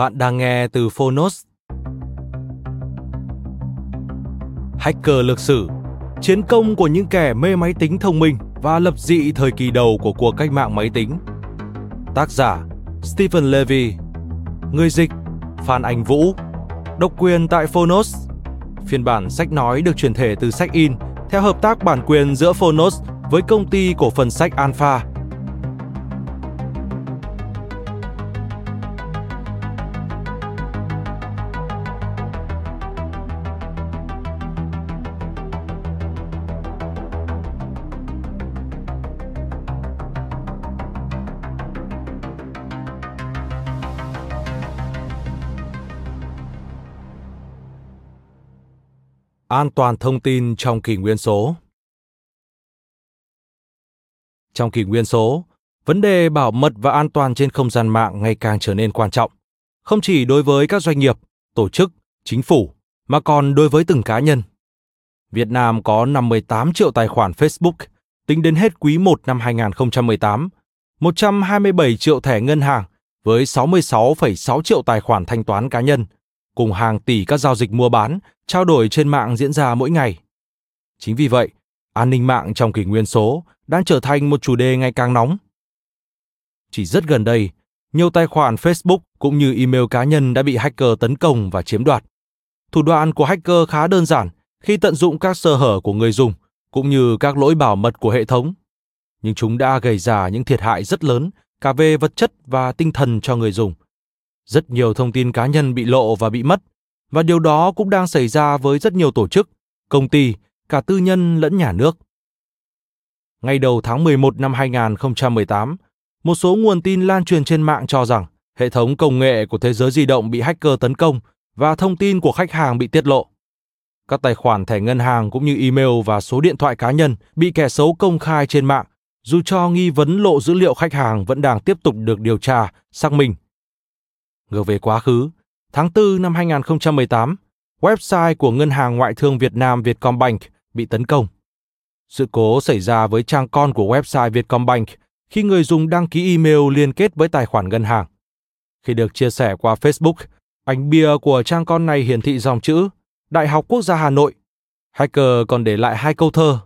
Bạn đang nghe từ Phonos. Hacker lược sử, chiến công của những kẻ mê máy tính thông minh và lập dị thời kỳ đầu của cuộc cách mạng máy tính. Tác giả Stephen Levy Người dịch Phan Anh Vũ Độc quyền tại Phonos Phiên bản sách nói được chuyển thể từ sách in theo hợp tác bản quyền giữa Phonos với công ty cổ phần sách Alpha An toàn thông tin trong kỷ nguyên số. Trong kỷ nguyên số, vấn đề bảo mật và an toàn trên không gian mạng ngày càng trở nên quan trọng, không chỉ đối với các doanh nghiệp, tổ chức, chính phủ, mà còn đối với từng cá nhân. Việt Nam có 58 triệu tài khoản Facebook tính đến hết quý 1 năm 2018, 127 triệu thẻ ngân hàng với 66,6 triệu tài khoản thanh toán cá nhân – cùng hàng tỷ các giao dịch mua bán, trao đổi trên mạng diễn ra mỗi ngày. Chính vì vậy, an ninh mạng trong kỷ nguyên số đang trở thành một chủ đề ngày càng nóng. Chỉ rất gần đây, nhiều tài khoản Facebook cũng như email cá nhân đã bị hacker tấn công và chiếm đoạt. Thủ đoạn của hacker khá đơn giản khi tận dụng các sơ hở của người dùng cũng như các lỗi bảo mật của hệ thống. Nhưng chúng đã gây ra những thiệt hại rất lớn cả về vật chất và tinh thần cho người dùng – rất nhiều thông tin cá nhân bị lộ và bị mất, và điều đó cũng đang xảy ra với rất nhiều tổ chức, công ty, cả tư nhân lẫn nhà nước. Ngay đầu tháng 11 năm 2018, một số nguồn tin lan truyền trên mạng cho rằng hệ thống công nghệ của thế giới di động bị hacker tấn công và thông tin của khách hàng bị tiết lộ. Các tài khoản thẻ ngân hàng cũng như email và số điện thoại cá nhân bị kẻ xấu công khai trên mạng, dù cho nghi vấn lộ dữ liệu khách hàng vẫn đang tiếp tục được điều tra, xác minh Ngược về quá khứ, tháng 4 năm 2018, website của Ngân hàng Ngoại thương Việt Nam Vietcombank bị tấn công. Sự cố xảy ra với trang con của website Vietcombank khi người dùng đăng ký email liên kết với tài khoản ngân hàng. Khi được chia sẻ qua Facebook, ảnh bìa của trang con này hiển thị dòng chữ Đại học Quốc gia Hà Nội. Hacker còn để lại hai câu thơ.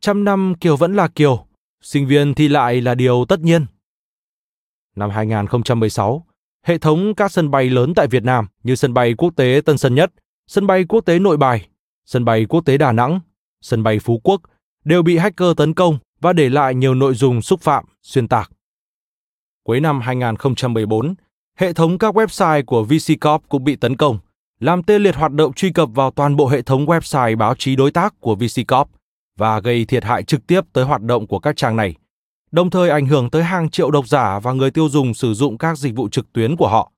Trăm năm Kiều vẫn là Kiều, sinh viên thi lại là điều tất nhiên. Năm 2016, hệ thống các sân bay lớn tại Việt Nam như sân bay quốc tế Tân Sơn Nhất, sân bay quốc tế Nội Bài, sân bay quốc tế Đà Nẵng, sân bay Phú Quốc đều bị hacker tấn công và để lại nhiều nội dung xúc phạm, xuyên tạc. Cuối năm 2014, hệ thống các website của VCCorp cũng bị tấn công, làm tê liệt hoạt động truy cập vào toàn bộ hệ thống website báo chí đối tác của VCCorp và gây thiệt hại trực tiếp tới hoạt động của các trang này – đồng thời ảnh hưởng tới hàng triệu độc giả và người tiêu dùng sử dụng các dịch vụ trực tuyến của họ.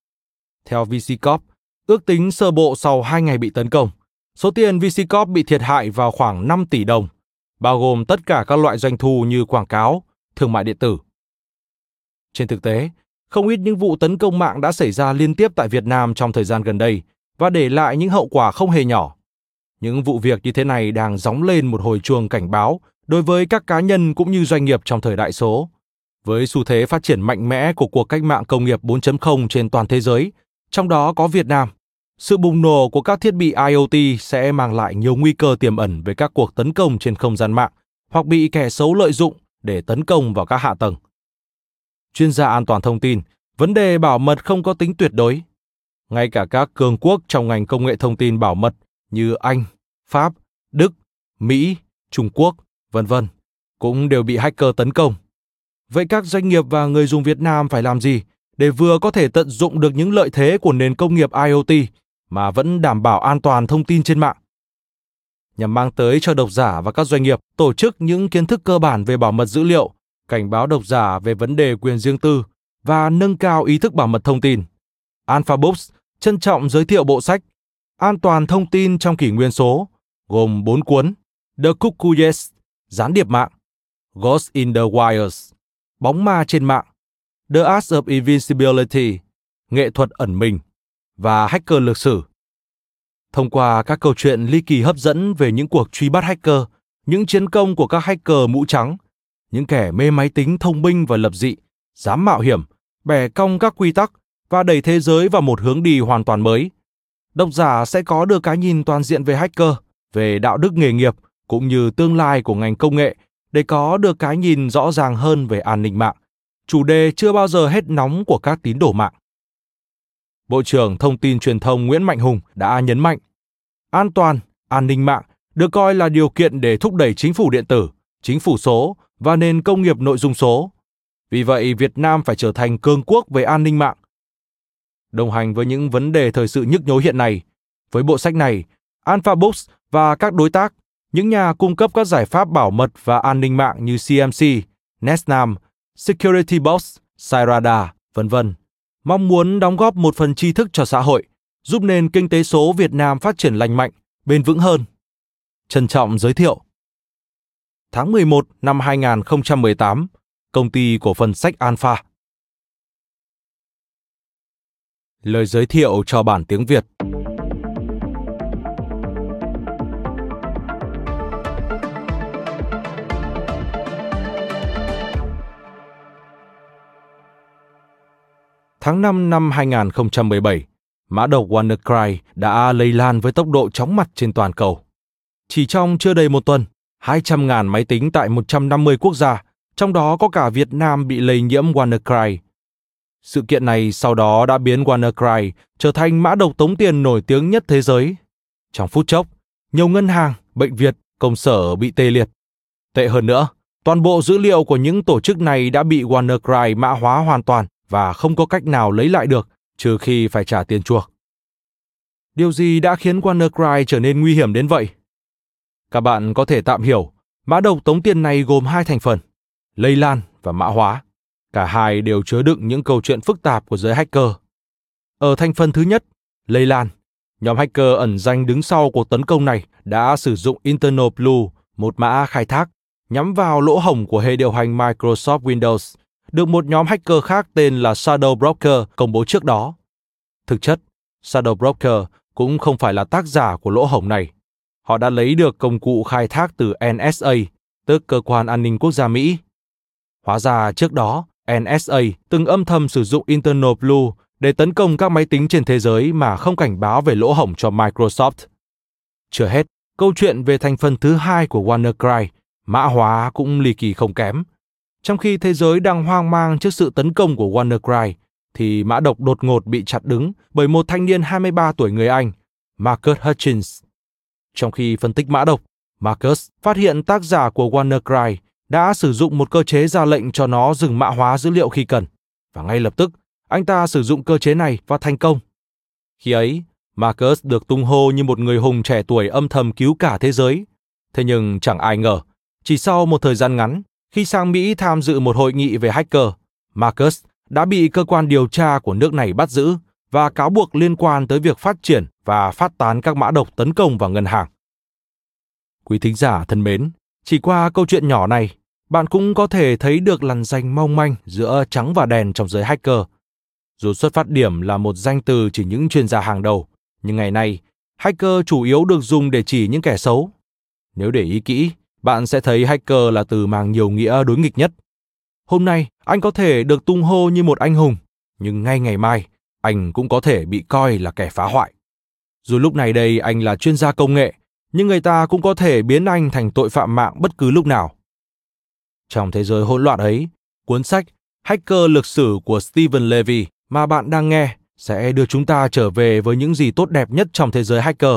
Theo VCCorp, ước tính sơ bộ sau 2 ngày bị tấn công, số tiền VCCorp bị thiệt hại vào khoảng 5 tỷ đồng, bao gồm tất cả các loại doanh thu như quảng cáo, thương mại điện tử. Trên thực tế, không ít những vụ tấn công mạng đã xảy ra liên tiếp tại Việt Nam trong thời gian gần đây và để lại những hậu quả không hề nhỏ. Những vụ việc như thế này đang gióng lên một hồi chuông cảnh báo đối với các cá nhân cũng như doanh nghiệp trong thời đại số. Với xu thế phát triển mạnh mẽ của cuộc cách mạng công nghiệp 4.0 trên toàn thế giới, trong đó có Việt Nam, sự bùng nổ của các thiết bị IoT sẽ mang lại nhiều nguy cơ tiềm ẩn về các cuộc tấn công trên không gian mạng hoặc bị kẻ xấu lợi dụng để tấn công vào các hạ tầng. Chuyên gia an toàn thông tin, vấn đề bảo mật không có tính tuyệt đối. Ngay cả các cường quốc trong ngành công nghệ thông tin bảo mật như Anh, Pháp, Đức, Mỹ, Trung Quốc, vân vân cũng đều bị hacker tấn công. Vậy các doanh nghiệp và người dùng Việt Nam phải làm gì để vừa có thể tận dụng được những lợi thế của nền công nghiệp IoT mà vẫn đảm bảo an toàn thông tin trên mạng? Nhằm mang tới cho độc giả và các doanh nghiệp tổ chức những kiến thức cơ bản về bảo mật dữ liệu, cảnh báo độc giả về vấn đề quyền riêng tư và nâng cao ý thức bảo mật thông tin. Alpha Books trân trọng giới thiệu bộ sách An toàn thông tin trong kỷ nguyên số, gồm 4 cuốn The Cookies, Gián điệp mạng, Ghost in the Wires, Bóng ma trên mạng, The Art of Invincibility, Nghệ thuật ẩn mình và Hacker lịch sử. Thông qua các câu chuyện ly kỳ hấp dẫn về những cuộc truy bắt hacker, những chiến công của các hacker mũ trắng, những kẻ mê máy tính thông minh và lập dị, dám mạo hiểm, bẻ cong các quy tắc và đẩy thế giới vào một hướng đi hoàn toàn mới. Độc giả sẽ có được cái nhìn toàn diện về hacker, về đạo đức nghề nghiệp cũng như tương lai của ngành công nghệ để có được cái nhìn rõ ràng hơn về an ninh mạng, chủ đề chưa bao giờ hết nóng của các tín đồ mạng. Bộ trưởng Thông tin Truyền thông Nguyễn Mạnh Hùng đã nhấn mạnh, an toàn, an ninh mạng được coi là điều kiện để thúc đẩy chính phủ điện tử, chính phủ số và nền công nghiệp nội dung số. Vì vậy, Việt Nam phải trở thành cường quốc về an ninh mạng. Đồng hành với những vấn đề thời sự nhức nhối hiện nay, với bộ sách này, Alpha Books và các đối tác, những nhà cung cấp các giải pháp bảo mật và an ninh mạng như CMC, Nestnam, Security Box, Cyrada, vân vân, mong muốn đóng góp một phần tri thức cho xã hội, giúp nền kinh tế số Việt Nam phát triển lành mạnh, bền vững hơn. Trân trọng giới thiệu. Tháng 11 năm 2018, công ty cổ phần sách Alpha. Lời giới thiệu cho bản tiếng Việt. Tháng 5 năm 2017, mã độc WannaCry đã lây lan với tốc độ chóng mặt trên toàn cầu. Chỉ trong chưa đầy một tuần, 200.000 máy tính tại 150 quốc gia, trong đó có cả Việt Nam bị lây nhiễm WannaCry. Sự kiện này sau đó đã biến WannaCry trở thành mã độc tống tiền nổi tiếng nhất thế giới. Trong phút chốc, nhiều ngân hàng, bệnh viện, công sở bị tê liệt. Tệ hơn nữa, toàn bộ dữ liệu của những tổ chức này đã bị WannaCry mã hóa hoàn toàn và không có cách nào lấy lại được trừ khi phải trả tiền chuộc. Điều gì đã khiến WannaCry trở nên nguy hiểm đến vậy? Các bạn có thể tạm hiểu, mã độc tống tiền này gồm hai thành phần, lây lan và mã hóa. Cả hai đều chứa đựng những câu chuyện phức tạp của giới hacker. Ở thành phần thứ nhất, lây lan, nhóm hacker ẩn danh đứng sau cuộc tấn công này đã sử dụng Internal Blue, một mã khai thác, nhắm vào lỗ hổng của hệ điều hành Microsoft Windows được một nhóm hacker khác tên là Shadow Broker công bố trước đó. Thực chất, Shadow Broker cũng không phải là tác giả của lỗ hổng này. Họ đã lấy được công cụ khai thác từ NSA, tức Cơ quan An ninh Quốc gia Mỹ. Hóa ra trước đó, NSA từng âm thầm sử dụng Internal Blue để tấn công các máy tính trên thế giới mà không cảnh báo về lỗ hổng cho Microsoft. Chưa hết, câu chuyện về thành phần thứ hai của WannaCry, mã hóa cũng ly kỳ không kém. Trong khi thế giới đang hoang mang trước sự tấn công của WannaCry, thì mã độc đột ngột bị chặt đứng bởi một thanh niên 23 tuổi người Anh, Marcus Hutchins. Trong khi phân tích mã độc, Marcus phát hiện tác giả của WannaCry đã sử dụng một cơ chế ra lệnh cho nó dừng mã hóa dữ liệu khi cần, và ngay lập tức, anh ta sử dụng cơ chế này và thành công. Khi ấy, Marcus được tung hô như một người hùng trẻ tuổi âm thầm cứu cả thế giới. Thế nhưng chẳng ai ngờ, chỉ sau một thời gian ngắn, khi sang Mỹ tham dự một hội nghị về hacker, Marcus đã bị cơ quan điều tra của nước này bắt giữ và cáo buộc liên quan tới việc phát triển và phát tán các mã độc tấn công vào ngân hàng. Quý thính giả thân mến, chỉ qua câu chuyện nhỏ này, bạn cũng có thể thấy được lằn danh mong manh giữa trắng và đèn trong giới hacker. Dù xuất phát điểm là một danh từ chỉ những chuyên gia hàng đầu, nhưng ngày nay, hacker chủ yếu được dùng để chỉ những kẻ xấu. Nếu để ý kỹ, bạn sẽ thấy hacker là từ mang nhiều nghĩa đối nghịch nhất. Hôm nay, anh có thể được tung hô như một anh hùng, nhưng ngay ngày mai, anh cũng có thể bị coi là kẻ phá hoại. Dù lúc này đây anh là chuyên gia công nghệ, nhưng người ta cũng có thể biến anh thành tội phạm mạng bất cứ lúc nào, Trong thế giới hỗn loạn ấy, cuốn sách Hacker Lược sử của Stephen Levy mà bạn đang nghe sẽ đưa chúng ta trở về với những gì tốt đẹp nhất trong thế giới hacker,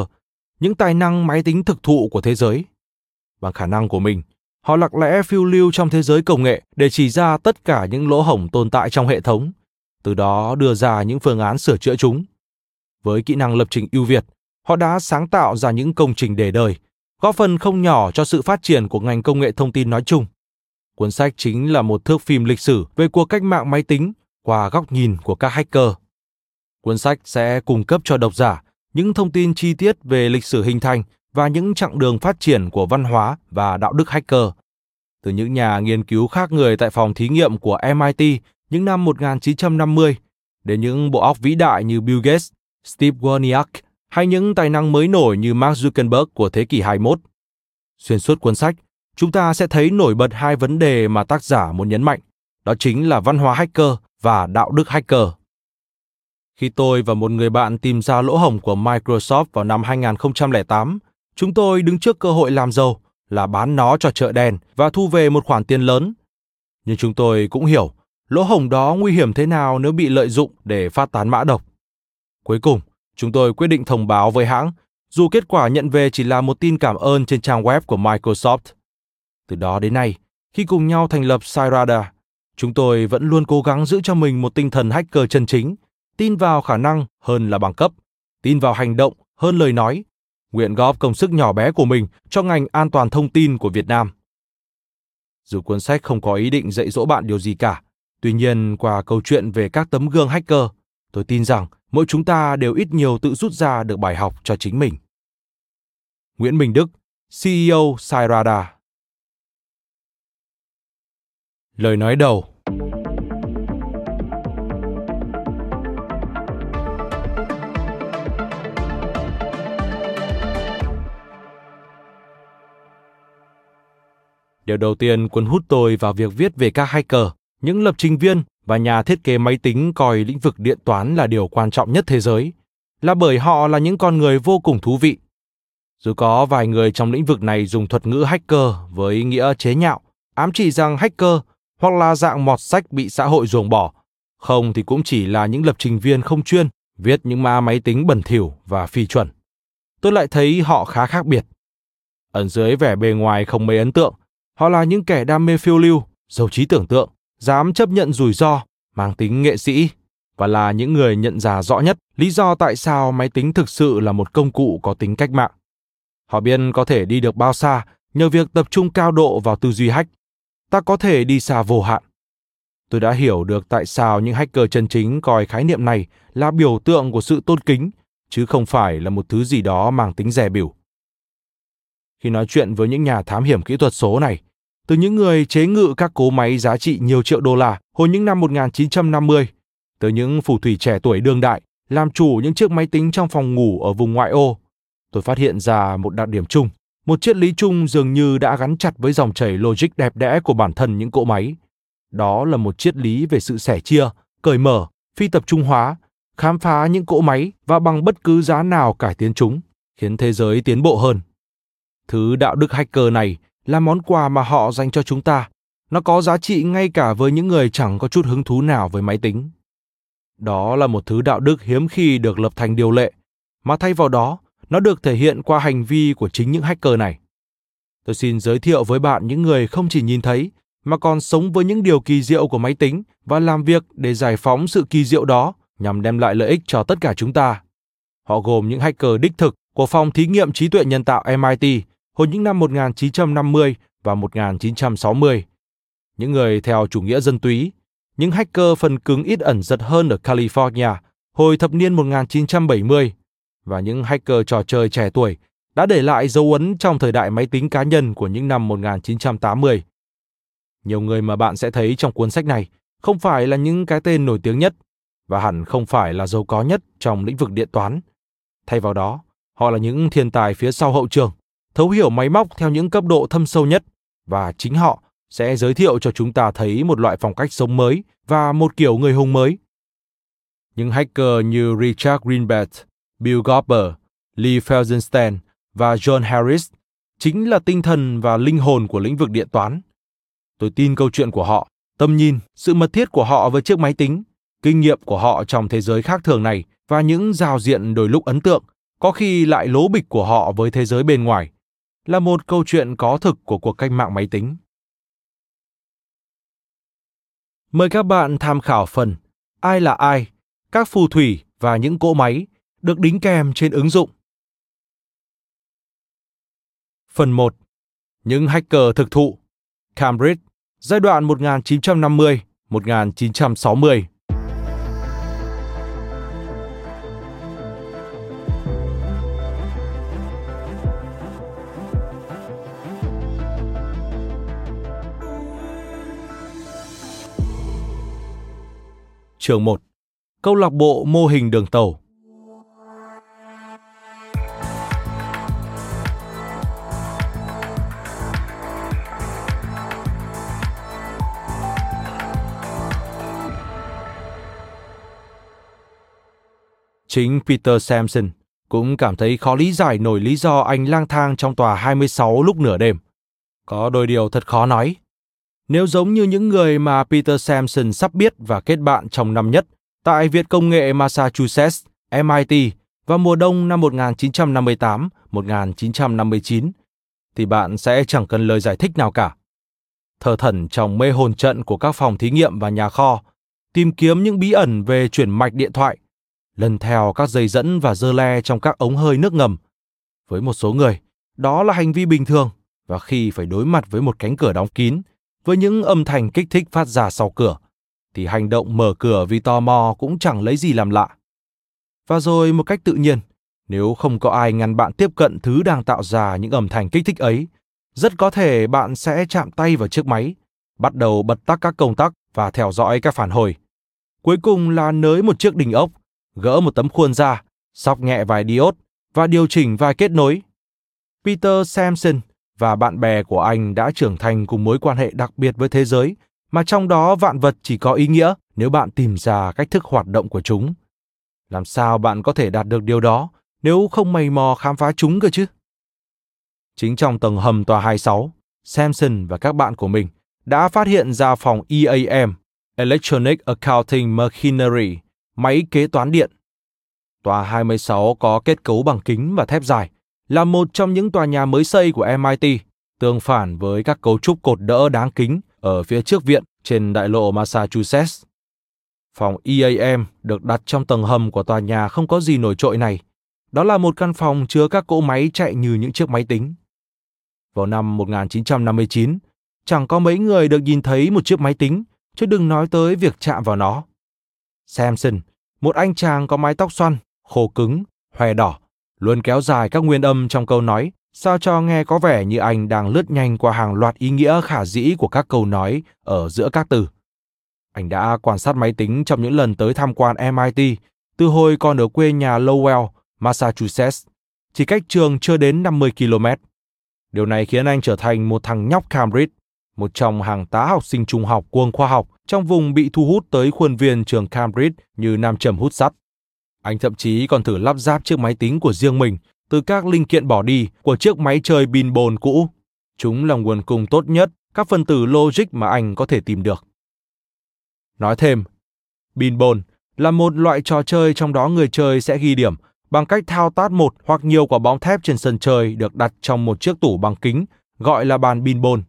những tài năng máy tính thực thụ của thế giới. Bằng khả năng của mình, họ lặng lẽ phiêu lưu trong thế giới công nghệ để chỉ ra tất cả những lỗ hổng tồn tại trong hệ thống, từ đó đưa ra những phương án sửa chữa chúng. Với kỹ năng lập trình ưu việt, họ đã sáng tạo ra những công trình để đời, góp phần không nhỏ cho sự phát triển của ngành công nghệ thông tin nói chung. Cuốn sách chính là một thước phim lịch sử về cuộc cách mạng máy tính qua góc nhìn của các hacker. Cuốn sách sẽ cung cấp cho độc giả những thông tin chi tiết về lịch sử hình thành và những chặng đường phát triển của văn hóa và đạo đức hacker. Từ những nhà nghiên cứu khác người tại phòng thí nghiệm của MIT những năm 1950 đến những bộ óc vĩ đại như Bill Gates, Steve Wozniak hay những tài năng mới nổi như Mark Zuckerberg của thế kỷ 21. Xuyên suốt cuốn sách, chúng ta sẽ thấy nổi bật hai vấn đề mà tác giả muốn nhấn mạnh, đó chính là văn hóa hacker và đạo đức hacker. Khi tôi và một người bạn tìm ra lỗ hổng của Microsoft vào năm 2008, chúng tôi đứng trước cơ hội làm giàu là bán nó cho chợ đen và thu về một khoản tiền lớn. Nhưng chúng tôi cũng hiểu lỗ hổng đó nguy hiểm thế nào nếu bị lợi dụng để phát tán mã độc. Cuối cùng, chúng tôi quyết định thông báo với hãng, dù kết quả nhận về chỉ là một tin cảm ơn trên trang web của Microsoft. Từ đó đến nay, khi cùng nhau thành lập Cyrada, chúng tôi vẫn luôn cố gắng giữ cho mình một tinh thần hacker chân chính, tin vào khả năng hơn là bằng cấp, tin vào hành động hơn lời nói, nguyện góp công sức nhỏ bé của mình cho ngành an toàn thông tin của Việt Nam. Dù cuốn sách không có ý định dạy dỗ bạn điều gì cả, tuy nhiên qua câu chuyện về các tấm gương hacker, tôi tin rằng mỗi chúng ta đều ít nhiều tự rút ra được bài học cho chính mình. Nguyễn Minh Đức, CEO Sairada Lời nói đầu Điều đầu tiên cuốn hút tôi vào việc viết về các hacker, những lập trình viên và nhà thiết kế máy tính coi lĩnh vực điện toán là điều quan trọng nhất thế giới, là bởi họ là những con người vô cùng thú vị. Dù có vài người trong lĩnh vực này dùng thuật ngữ hacker với nghĩa chế nhạo, ám chỉ rằng hacker hoặc là dạng mọt sách bị xã hội ruồng bỏ, không thì cũng chỉ là những lập trình viên không chuyên, viết những mã máy tính bẩn thỉu và phi chuẩn. Tôi lại thấy họ khá khác biệt. Ẩn dưới vẻ bề ngoài không mấy ấn tượng, họ là những kẻ đam mê phiêu lưu, giàu trí tưởng tượng, dám chấp nhận rủi ro, mang tính nghệ sĩ và là những người nhận ra rõ nhất lý do tại sao máy tính thực sự là một công cụ có tính cách mạng. Họ biết có thể đi được bao xa nhờ việc tập trung cao độ vào tư duy hack. Ta có thể đi xa vô hạn. Tôi đã hiểu được tại sao những hacker chân chính coi khái niệm này là biểu tượng của sự tôn kính, chứ không phải là một thứ gì đó mang tính rẻ biểu. Khi nói chuyện với những nhà thám hiểm kỹ thuật số này, từ những người chế ngự các cố máy giá trị nhiều triệu đô la hồi những năm 1950, tới những phù thủy trẻ tuổi đương đại làm chủ những chiếc máy tính trong phòng ngủ ở vùng ngoại ô, tôi phát hiện ra một đặc điểm chung, một triết lý chung dường như đã gắn chặt với dòng chảy logic đẹp đẽ của bản thân những cỗ máy. Đó là một triết lý về sự sẻ chia, cởi mở, phi tập trung hóa, khám phá những cỗ máy và bằng bất cứ giá nào cải tiến chúng, khiến thế giới tiến bộ hơn. Thứ đạo đức hacker này là món quà mà họ dành cho chúng ta. Nó có giá trị ngay cả với những người chẳng có chút hứng thú nào với máy tính. Đó là một thứ đạo đức hiếm khi được lập thành điều lệ, mà thay vào đó, nó được thể hiện qua hành vi của chính những hacker này. Tôi xin giới thiệu với bạn những người không chỉ nhìn thấy mà còn sống với những điều kỳ diệu của máy tính và làm việc để giải phóng sự kỳ diệu đó nhằm đem lại lợi ích cho tất cả chúng ta. Họ gồm những hacker đích thực của phòng thí nghiệm trí tuệ nhân tạo MIT hồi những năm 1950 và 1960. Những người theo chủ nghĩa dân túy, những hacker phần cứng ít ẩn giật hơn ở California hồi thập niên 1970 và những hacker trò chơi trẻ tuổi đã để lại dấu ấn trong thời đại máy tính cá nhân của những năm 1980. Nhiều người mà bạn sẽ thấy trong cuốn sách này không phải là những cái tên nổi tiếng nhất và hẳn không phải là giàu có nhất trong lĩnh vực điện toán. Thay vào đó, họ là những thiên tài phía sau hậu trường, thấu hiểu máy móc theo những cấp độ thâm sâu nhất và chính họ sẽ giới thiệu cho chúng ta thấy một loại phong cách sống mới và một kiểu người hùng mới. Những hacker như Richard Greenblatt, Bill Goldberg, Lee Felsenstein và John Harris chính là tinh thần và linh hồn của lĩnh vực điện toán. Tôi tin câu chuyện của họ, tầm nhìn, sự mật thiết của họ với chiếc máy tính, kinh nghiệm của họ trong thế giới khác thường này và những giao diện đôi lúc ấn tượng, có khi lại lố bịch của họ với thế giới bên ngoài, là một câu chuyện có thực của cuộc cách mạng máy tính. Mời các bạn tham khảo phần Ai là ai, các phù thủy và những cỗ máy được đính kèm trên ứng dụng. Phần 1. Những hacker thực thụ Cambridge, giai đoạn 1950-1960 Trường 1 Câu lạc bộ mô hình đường tàu Chính Peter Sampson cũng cảm thấy khó lý giải nổi lý do anh lang thang trong tòa 26 lúc nửa đêm. Có đôi điều thật khó nói. Nếu giống như những người mà Peter Sampson sắp biết và kết bạn trong năm nhất tại Viện Công nghệ Massachusetts, MIT vào mùa đông năm 1958-1959, thì bạn sẽ chẳng cần lời giải thích nào cả. Thờ thẩn trong mê hồn trận của các phòng thí nghiệm và nhà kho, tìm kiếm những bí ẩn về chuyển mạch điện thoại, lần theo các dây dẫn và dơ le trong các ống hơi nước ngầm. Với một số người, đó là hành vi bình thường và khi phải đối mặt với một cánh cửa đóng kín, với những âm thanh kích thích phát ra sau cửa, thì hành động mở cửa vì tò mò cũng chẳng lấy gì làm lạ. Và rồi một cách tự nhiên, nếu không có ai ngăn bạn tiếp cận thứ đang tạo ra những âm thanh kích thích ấy, rất có thể bạn sẽ chạm tay vào chiếc máy, bắt đầu bật tắt các công tắc và theo dõi các phản hồi. Cuối cùng là nới một chiếc đình ốc, gỡ một tấm khuôn ra, sóc nhẹ vài diode và điều chỉnh vài kết nối. Peter Sampson và bạn bè của anh đã trưởng thành cùng mối quan hệ đặc biệt với thế giới, mà trong đó vạn vật chỉ có ý nghĩa nếu bạn tìm ra cách thức hoạt động của chúng. Làm sao bạn có thể đạt được điều đó nếu không mày mò khám phá chúng cơ chứ? Chính trong tầng hầm tòa 26, Samson và các bạn của mình đã phát hiện ra phòng EAM, Electronic Accounting Machinery, máy kế toán điện. Tòa 26 có kết cấu bằng kính và thép dài, là một trong những tòa nhà mới xây của MIT, tương phản với các cấu trúc cột đỡ đáng kính ở phía trước viện trên đại lộ Massachusetts. Phòng EAM được đặt trong tầng hầm của tòa nhà không có gì nổi trội này. Đó là một căn phòng chứa các cỗ máy chạy như những chiếc máy tính. Vào năm 1959, chẳng có mấy người được nhìn thấy một chiếc máy tính, chứ đừng nói tới việc chạm vào nó. Samson, một anh chàng có mái tóc xoăn, khô cứng, hoe đỏ, luôn kéo dài các nguyên âm trong câu nói, sao cho nghe có vẻ như anh đang lướt nhanh qua hàng loạt ý nghĩa khả dĩ của các câu nói ở giữa các từ. Anh đã quan sát máy tính trong những lần tới tham quan MIT từ hồi còn ở quê nhà Lowell, Massachusetts, chỉ cách trường chưa đến 50 km. Điều này khiến anh trở thành một thằng nhóc Cambridge, một trong hàng tá học sinh trung học cuồng khoa học trong vùng bị thu hút tới khuôn viên trường Cambridge như nam châm hút sắt. Anh thậm chí còn thử lắp ráp chiếc máy tính của riêng mình từ các linh kiện bỏ đi của chiếc máy chơi pinball cũ. Chúng là nguồn cung tốt nhất các phân tử logic mà anh có thể tìm được. Nói thêm, pinball là một loại trò chơi trong đó người chơi sẽ ghi điểm bằng cách thao tác một hoặc nhiều quả bóng thép trên sân chơi được đặt trong một chiếc tủ bằng kính gọi là bàn pinball.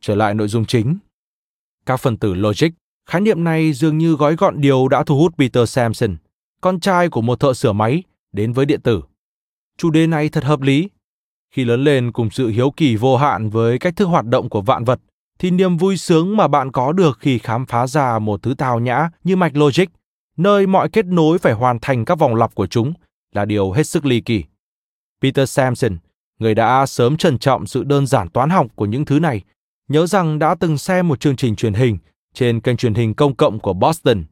Trở lại nội dung chính. Các phần tử logic, khái niệm này dường như gói gọn điều đã thu hút Peter Samson con trai của một thợ sửa máy, đến với điện tử. Chủ đề này thật hợp lý. Khi lớn lên cùng sự hiếu kỳ vô hạn với cách thức hoạt động của vạn vật, thì niềm vui sướng mà bạn có được khi khám phá ra một thứ tào nhã như mạch logic, nơi mọi kết nối phải hoàn thành các vòng lặp của chúng, là điều hết sức ly kỳ. Peter samson người đã sớm trân trọng sự đơn giản toán học của những thứ này, nhớ rằng đã từng xem một chương trình truyền hình trên kênh truyền hình công cộng của Boston,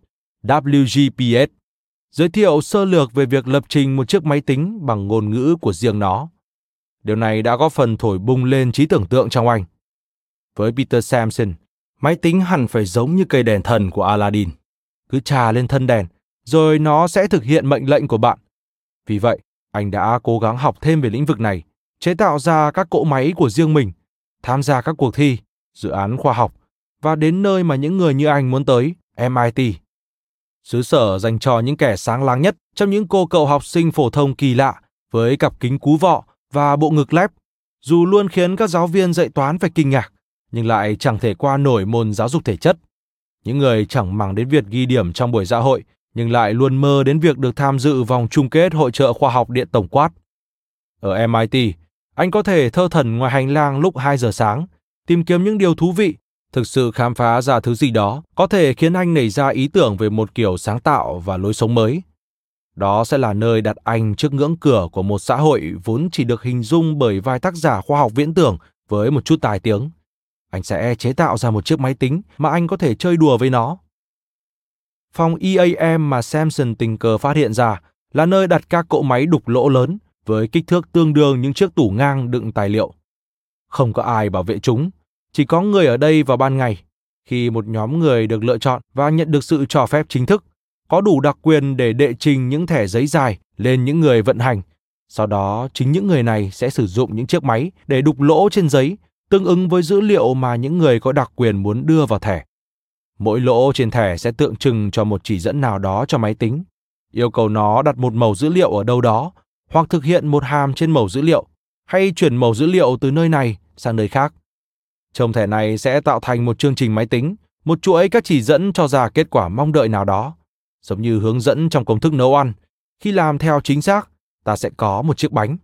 WGPS, giới thiệu sơ lược về việc lập trình một chiếc máy tính bằng ngôn ngữ của riêng nó. Điều này đã góp phần thổi bung lên trí tưởng tượng trong anh. Với Peter Samson, máy tính hẳn phải giống như cây đèn thần của Aladdin. Cứ trà lên thân đèn, rồi nó sẽ thực hiện mệnh lệnh của bạn. Vì vậy, anh đã cố gắng học thêm về lĩnh vực này, chế tạo ra các cỗ máy của riêng mình, tham gia các cuộc thi, dự án khoa học và đến nơi mà những người như anh muốn tới, MIT. Xứ sở dành cho những kẻ sáng láng nhất trong những cô cậu học sinh phổ thông kỳ lạ với cặp kính cú vọ và bộ ngực lép, dù luôn khiến các giáo viên dạy toán phải kinh ngạc, nhưng lại chẳng thể qua nổi môn giáo dục thể chất. Những người chẳng màng đến việc ghi điểm trong buổi dạ hội, nhưng lại luôn mơ đến việc được tham dự vòng chung kết hội trợ khoa học điện tổng quát. Ở MIT, anh có thể thơ thần ngoài hành lang lúc 2 giờ sáng, tìm kiếm những điều thú vị, thực sự khám phá ra thứ gì đó có thể khiến anh nảy ra ý tưởng về một kiểu sáng tạo và lối sống mới. Đó sẽ là nơi đặt anh trước ngưỡng cửa của một xã hội vốn chỉ được hình dung bởi vài tác giả khoa học viễn tưởng với một chút tài tiếng. Anh sẽ chế tạo ra một chiếc máy tính mà anh có thể chơi đùa với nó. Phòng EAM mà Samson tình cờ phát hiện ra là nơi đặt các cỗ máy đục lỗ lớn với kích thước tương đương những chiếc tủ ngang đựng tài liệu. Không có ai bảo vệ chúng, chỉ có người ở đây vào ban ngày. Khi một nhóm người được lựa chọn và nhận được sự cho phép chính thức, có đủ đặc quyền để đệ trình những thẻ giấy dài lên những người vận hành. Sau đó, chính những người này sẽ sử dụng những chiếc máy để đục lỗ trên giấy, tương ứng với dữ liệu mà những người có đặc quyền muốn đưa vào thẻ. Mỗi lỗ trên thẻ sẽ tượng trưng cho một chỉ dẫn nào đó cho máy tính, yêu cầu nó đặt một mẩu dữ liệu ở đâu đó hoặc thực hiện một hàm trên mẩu dữ liệu hay chuyển mẩu dữ liệu từ nơi này sang nơi khác trông thẻ này sẽ tạo thành một chương trình máy tính, một chuỗi các chỉ dẫn cho ra kết quả mong đợi nào đó, giống như hướng dẫn trong công thức nấu ăn. Khi làm theo chính xác, ta sẽ có một chiếc bánh.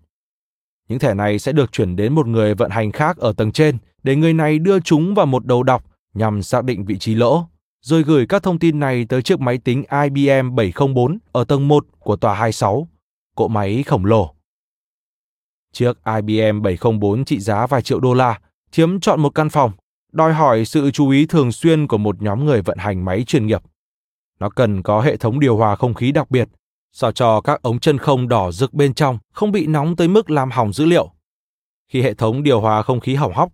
Những thẻ này sẽ được chuyển đến một người vận hành khác ở tầng trên để người này đưa chúng vào một đầu đọc nhằm xác định vị trí lỗ, rồi gửi các thông tin này tới chiếc máy tính IBM 704 ở tầng 1 của tòa 26 cỗ máy khổng lồ. Chiếc IBM 704 trị giá vài triệu đô la, chiếm chọn một căn phòng, đòi hỏi sự chú ý thường xuyên của một nhóm người vận hành máy chuyên nghiệp. Nó cần có hệ thống điều hòa không khí đặc biệt, sao cho các ống chân không đỏ rực bên trong không bị nóng tới mức làm hỏng dữ liệu. Khi hệ thống điều hòa không khí hỏng hóc,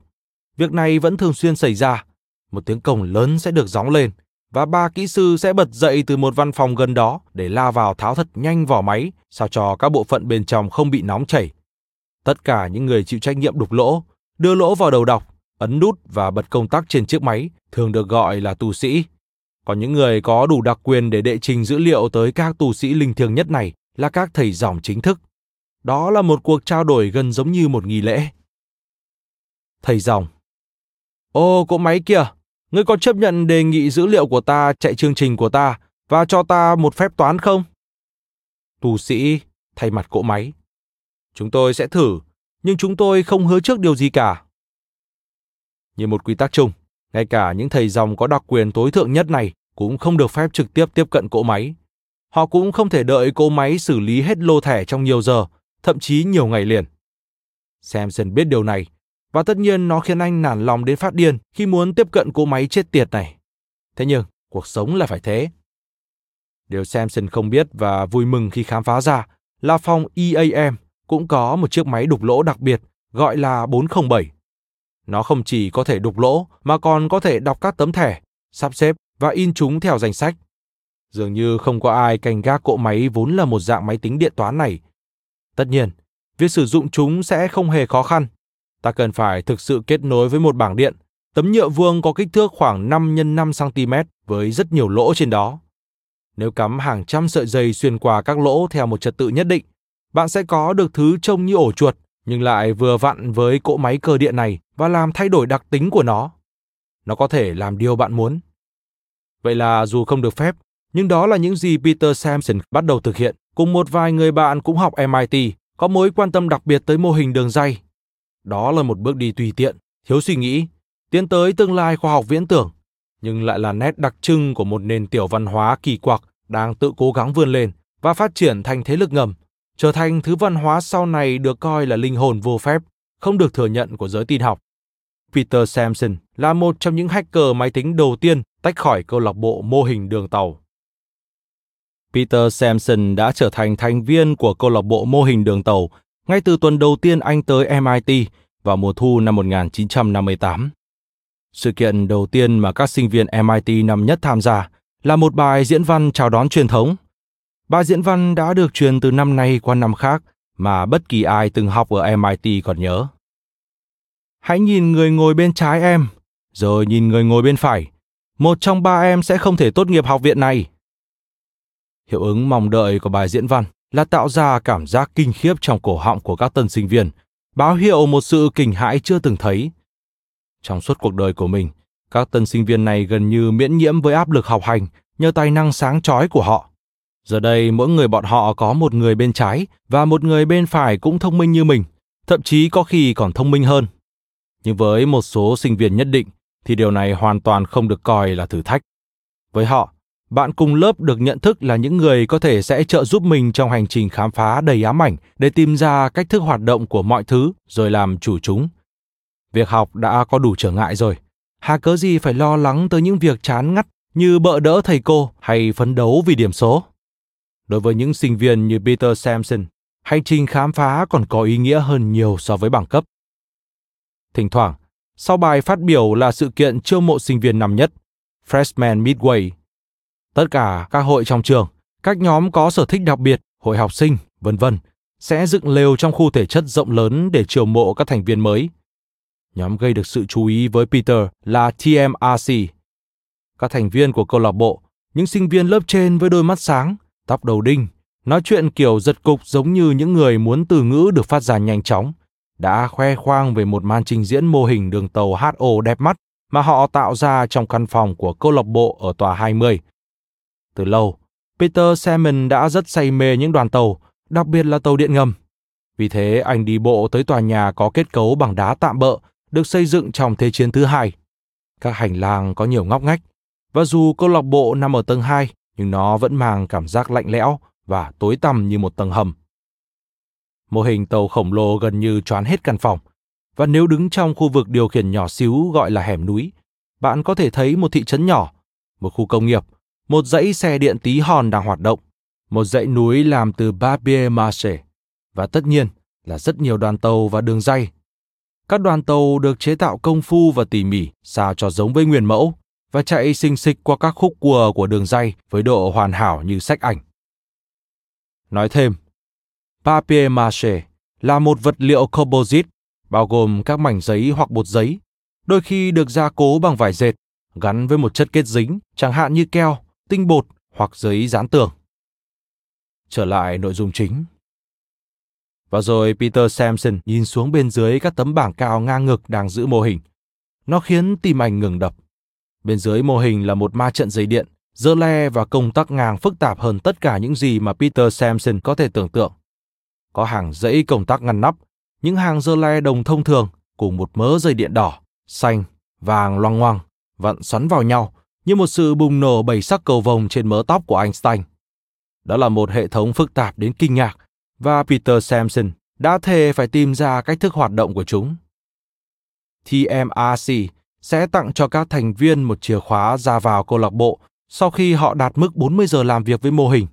việc này vẫn thường xuyên xảy ra. Một tiếng cồng lớn sẽ được gióng lên và ba kỹ sư sẽ bật dậy từ một văn phòng gần đó để la vào tháo thật nhanh vỏ máy, sao cho các bộ phận bên trong không bị nóng chảy. Tất cả những người chịu trách nhiệm đục lỗ, đưa lỗ vào đầu đọc, ấn nút và bật công tắc trên chiếc máy thường được gọi là tù sĩ. Còn những người có đủ đặc quyền để đệ trình dữ liệu tới các tù sĩ linh thiêng nhất này là các thầy dòng chính thức. Đó là một cuộc trao đổi gần giống như một nghi lễ. Thầy dòng Ô, cỗ máy kia, Ngươi có chấp nhận đề nghị dữ liệu của ta chạy chương trình của ta và cho ta một phép toán không? Tù sĩ thay mặt cỗ máy. Chúng tôi sẽ thử, nhưng chúng tôi không hứa trước điều gì cả. Như một quy tắc chung, ngay cả những thầy dòng có đặc quyền tối thượng nhất này cũng không được phép trực tiếp tiếp cận cỗ máy. Họ cũng không thể đợi cỗ máy xử lý hết lô thẻ trong nhiều giờ, thậm chí nhiều ngày liền. Samson biết điều này và tất nhiên nó khiến anh nản lòng đến phát điên khi muốn tiếp cận cỗ máy chết tiệt này. Thế nhưng, cuộc sống là phải thế. Điều Samson không biết và vui mừng khi khám phá ra là phòng EAM cũng có một chiếc máy đục lỗ đặc biệt gọi là 407. Nó không chỉ có thể đục lỗ mà còn có thể đọc các tấm thẻ, sắp xếp và in chúng theo danh sách. Dường như không có ai canh gác cỗ máy vốn là một dạng máy tính điện toán này. Tất nhiên, việc sử dụng chúng sẽ không hề khó khăn ta cần phải thực sự kết nối với một bảng điện, tấm nhựa vuông có kích thước khoảng 5 x 5 cm với rất nhiều lỗ trên đó. Nếu cắm hàng trăm sợi dây xuyên qua các lỗ theo một trật tự nhất định, bạn sẽ có được thứ trông như ổ chuột nhưng lại vừa vặn với cỗ máy cơ điện này và làm thay đổi đặc tính của nó. Nó có thể làm điều bạn muốn. Vậy là dù không được phép, nhưng đó là những gì Peter Samson bắt đầu thực hiện cùng một vài người bạn cũng học MIT có mối quan tâm đặc biệt tới mô hình đường dây đó là một bước đi tùy tiện, thiếu suy nghĩ, tiến tới tương lai khoa học viễn tưởng, nhưng lại là nét đặc trưng của một nền tiểu văn hóa kỳ quặc đang tự cố gắng vươn lên và phát triển thành thế lực ngầm, trở thành thứ văn hóa sau này được coi là linh hồn vô phép, không được thừa nhận của giới tin học. Peter Sampson là một trong những hacker máy tính đầu tiên tách khỏi câu lạc bộ mô hình đường tàu. Peter Sampson đã trở thành thành viên của câu lạc bộ mô hình đường tàu ngay từ tuần đầu tiên anh tới MIT vào mùa thu năm 1958. Sự kiện đầu tiên mà các sinh viên MIT năm nhất tham gia là một bài diễn văn chào đón truyền thống. Bài diễn văn đã được truyền từ năm nay qua năm khác mà bất kỳ ai từng học ở MIT còn nhớ. Hãy nhìn người ngồi bên trái em, rồi nhìn người ngồi bên phải. Một trong ba em sẽ không thể tốt nghiệp học viện này. Hiệu ứng mong đợi của bài diễn văn là tạo ra cảm giác kinh khiếp trong cổ họng của các tân sinh viên, báo hiệu một sự kinh hãi chưa từng thấy. Trong suốt cuộc đời của mình, các tân sinh viên này gần như miễn nhiễm với áp lực học hành nhờ tài năng sáng chói của họ. Giờ đây mỗi người bọn họ có một người bên trái và một người bên phải cũng thông minh như mình, thậm chí có khi còn thông minh hơn. Nhưng với một số sinh viên nhất định thì điều này hoàn toàn không được coi là thử thách. Với họ, bạn cùng lớp được nhận thức là những người có thể sẽ trợ giúp mình trong hành trình khám phá đầy ám ảnh để tìm ra cách thức hoạt động của mọi thứ rồi làm chủ chúng. Việc học đã có đủ trở ngại rồi. Hà cớ gì phải lo lắng tới những việc chán ngắt như bợ đỡ thầy cô hay phấn đấu vì điểm số. Đối với những sinh viên như Peter Sampson, hành trình khám phá còn có ý nghĩa hơn nhiều so với bằng cấp. Thỉnh thoảng, sau bài phát biểu là sự kiện chiêu mộ sinh viên năm nhất, Freshman Midway. Tất cả các hội trong trường, các nhóm có sở thích đặc biệt, hội học sinh, vân vân, sẽ dựng lều trong khu thể chất rộng lớn để chiêu mộ các thành viên mới. Nhóm gây được sự chú ý với Peter là TMRC. Các thành viên của câu lạc bộ, những sinh viên lớp trên với đôi mắt sáng, tóc đầu đinh, nói chuyện kiểu giật cục giống như những người muốn từ ngữ được phát ra nhanh chóng, đã khoe khoang về một màn trình diễn mô hình đường tàu HO đẹp mắt mà họ tạo ra trong căn phòng của câu lạc bộ ở tòa 20. Từ lâu, Peter Salmon đã rất say mê những đoàn tàu, đặc biệt là tàu điện ngầm. Vì thế anh đi bộ tới tòa nhà có kết cấu bằng đá tạm bợ, được xây dựng trong Thế chiến thứ hai. Các hành lang có nhiều ngóc ngách, và dù câu lạc bộ nằm ở tầng 2, nhưng nó vẫn mang cảm giác lạnh lẽo và tối tăm như một tầng hầm. Mô hình tàu khổng lồ gần như choán hết căn phòng, và nếu đứng trong khu vực điều khiển nhỏ xíu gọi là hẻm núi, bạn có thể thấy một thị trấn nhỏ, một khu công nghiệp, một dãy xe điện tí hon đang hoạt động, một dãy núi làm từ papier mache, và tất nhiên là rất nhiều đoàn tàu và đường dây. Các đoàn tàu được chế tạo công phu và tỉ mỉ sao cho giống với nguyên mẫu và chạy xinh xịch qua các khúc cua của đường dây với độ hoàn hảo như sách ảnh. Nói thêm, papier-mâché là một vật liệu composite bao gồm các mảnh giấy hoặc bột giấy, đôi khi được gia cố bằng vải dệt, gắn với một chất kết dính, chẳng hạn như keo, tinh bột hoặc giấy dán tường. Trở lại nội dung chính. Và rồi Peter Sampson nhìn xuống bên dưới các tấm bảng cao ngang ngực đang giữ mô hình. Nó khiến tim anh ngừng đập. Bên dưới mô hình là một ma trận dây điện, dơ le và công tắc ngang phức tạp hơn tất cả những gì mà Peter Samson có thể tưởng tượng. Có hàng dãy công tắc ngăn nắp, những hàng dơ le đồng thông thường cùng một mớ dây điện đỏ, xanh, vàng loang ngoang, vặn xoắn vào nhau như một sự bùng nổ bảy sắc cầu vồng trên mớ tóc của Einstein. Đó là một hệ thống phức tạp đến kinh ngạc, và Peter Samson đã thề phải tìm ra cách thức hoạt động của chúng. TMRC sẽ tặng cho các thành viên một chìa khóa ra vào câu lạc bộ sau khi họ đạt mức 40 giờ làm việc với mô hình.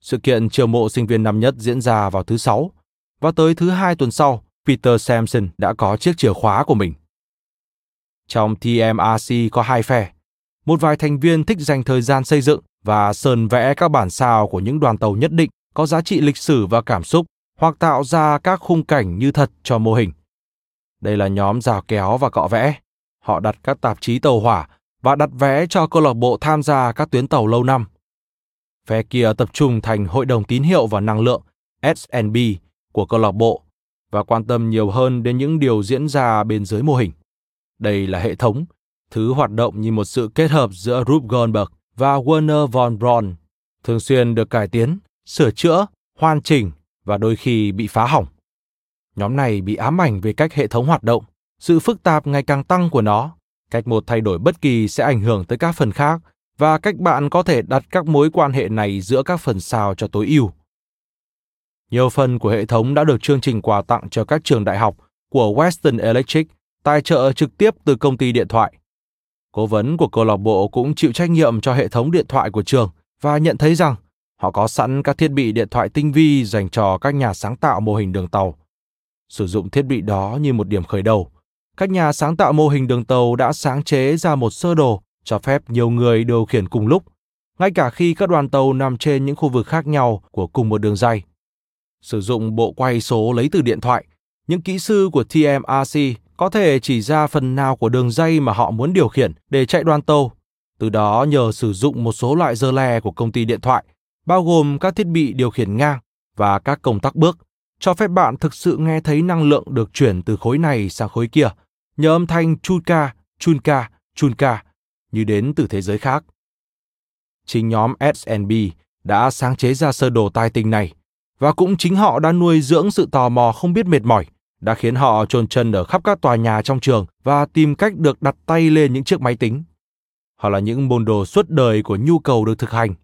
Sự kiện chiều mộ sinh viên năm nhất diễn ra vào thứ Sáu, và tới thứ hai tuần sau, Peter Sampson đã có chiếc chìa khóa của mình. Trong TMRC có hai phe. Một vài thành viên thích dành thời gian xây dựng và sơn vẽ các bản sao của những đoàn tàu nhất định có giá trị lịch sử và cảm xúc hoặc tạo ra các khung cảnh như thật cho mô hình. Đây là nhóm rào kéo và cọ vẽ. Họ đặt các tạp chí tàu hỏa và đặt vé cho câu lạc bộ tham gia các tuyến tàu lâu năm. Phe kia tập trung thành hội đồng tín hiệu và năng lượng S&B của câu lạc bộ và quan tâm nhiều hơn đến những điều diễn ra bên dưới mô hình. Đây là hệ thống, thứ hoạt động như một sự kết hợp giữa Rube Goldberg và Werner von Braun, thường xuyên được cải tiến, sửa chữa, hoàn chỉnh và đôi khi bị phá hỏng. Nhóm này bị ám ảnh về cách hệ thống hoạt động, sự phức tạp ngày càng tăng của nó, cách một thay đổi bất kỳ sẽ ảnh hưởng tới các phần khác và cách bạn có thể đặt các mối quan hệ này giữa các phần sao cho tối ưu. Nhiều phần của hệ thống đã được chương trình quà tặng cho các trường đại học của Western Electric tài trợ trực tiếp từ công ty điện thoại. Cố vấn của câu lạc bộ cũng chịu trách nhiệm cho hệ thống điện thoại của trường và nhận thấy rằng họ có sẵn các thiết bị điện thoại tinh vi dành cho các nhà sáng tạo mô hình đường tàu. Sử dụng thiết bị đó như một điểm khởi đầu, các nhà sáng tạo mô hình đường tàu đã sáng chế ra một sơ đồ cho phép nhiều người điều khiển cùng lúc, ngay cả khi các đoàn tàu nằm trên những khu vực khác nhau của cùng một đường dây. Sử dụng bộ quay số lấy từ điện thoại, những kỹ sư của TMRC có thể chỉ ra phần nào của đường dây mà họ muốn điều khiển để chạy đoàn tàu. Từ đó nhờ sử dụng một số loại dơ le của công ty điện thoại, bao gồm các thiết bị điều khiển ngang và các công tắc bước, cho phép bạn thực sự nghe thấy năng lượng được chuyển từ khối này sang khối kia, nhờ âm thanh chunka, chunka, chunka, như đến từ thế giới khác. Chính nhóm S&B đã sáng chế ra sơ đồ tai tinh này, và cũng chính họ đã nuôi dưỡng sự tò mò không biết mệt mỏi, đã khiến họ trồn chân ở khắp các tòa nhà trong trường và tìm cách được đặt tay lên những chiếc máy tính. Họ là những môn đồ suốt đời của nhu cầu được thực hành.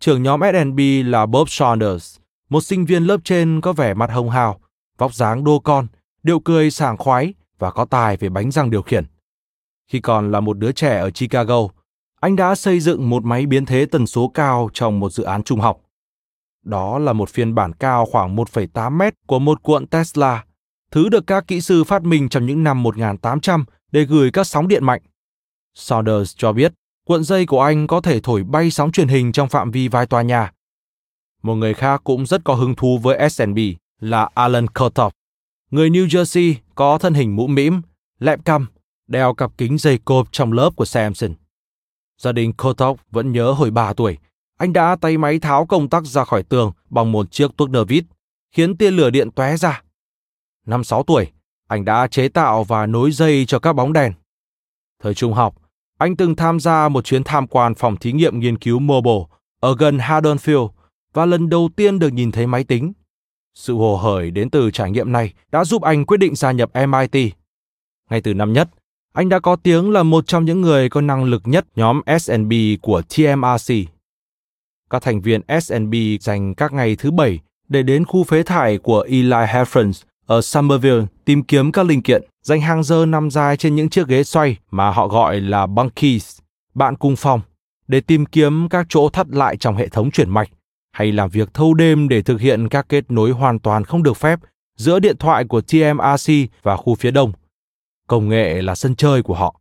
Trưởng nhóm S&B là Bob Saunders, một sinh viên lớp trên có vẻ mặt hồng hào, vóc dáng đô con, điệu cười sảng khoái và có tài về bánh răng điều khiển. Khi còn là một đứa trẻ ở Chicago, anh đã xây dựng một máy biến thế tần số cao trong một dự án trung học. Đó là một phiên bản cao khoảng 1,8 mét của một cuộn Tesla, thứ được các kỹ sư phát minh trong những năm 1800 để gửi các sóng điện mạnh. Saunders cho biết cuộn dây của anh có thể thổi bay sóng truyền hình trong phạm vi vài tòa nhà. Một người khác cũng rất có hứng thú với S&B là Alan Kurtov, người New Jersey có thân hình mũ mĩm, lẹm căm, đeo cặp kính dày cộp trong lớp của Samson. Gia đình Kotok vẫn nhớ hồi 3 tuổi, anh đã tay máy tháo công tắc ra khỏi tường bằng một chiếc tuốc nơ vít, khiến tia lửa điện tóe ra. Năm 6 tuổi, anh đã chế tạo và nối dây cho các bóng đèn. Thời trung học, anh từng tham gia một chuyến tham quan phòng thí nghiệm nghiên cứu mobile ở gần Haddonfield và lần đầu tiên được nhìn thấy máy tính. Sự hồ hởi đến từ trải nghiệm này đã giúp anh quyết định gia nhập MIT. Ngay từ năm nhất, anh đã có tiếng là một trong những người có năng lực nhất nhóm S&B của TMRC. Các thành viên S&B dành các ngày thứ bảy để đến khu phế thải của Eli Heffrens ở Somerville tìm kiếm các linh kiện, dành hàng giờ nằm dài trên những chiếc ghế xoay mà họ gọi là bunkies, bạn cùng phòng, để tìm kiếm các chỗ thắt lại trong hệ thống chuyển mạch, hay làm việc thâu đêm để thực hiện các kết nối hoàn toàn không được phép giữa điện thoại của TMRC và khu phía đông. Công nghệ là sân chơi của họ.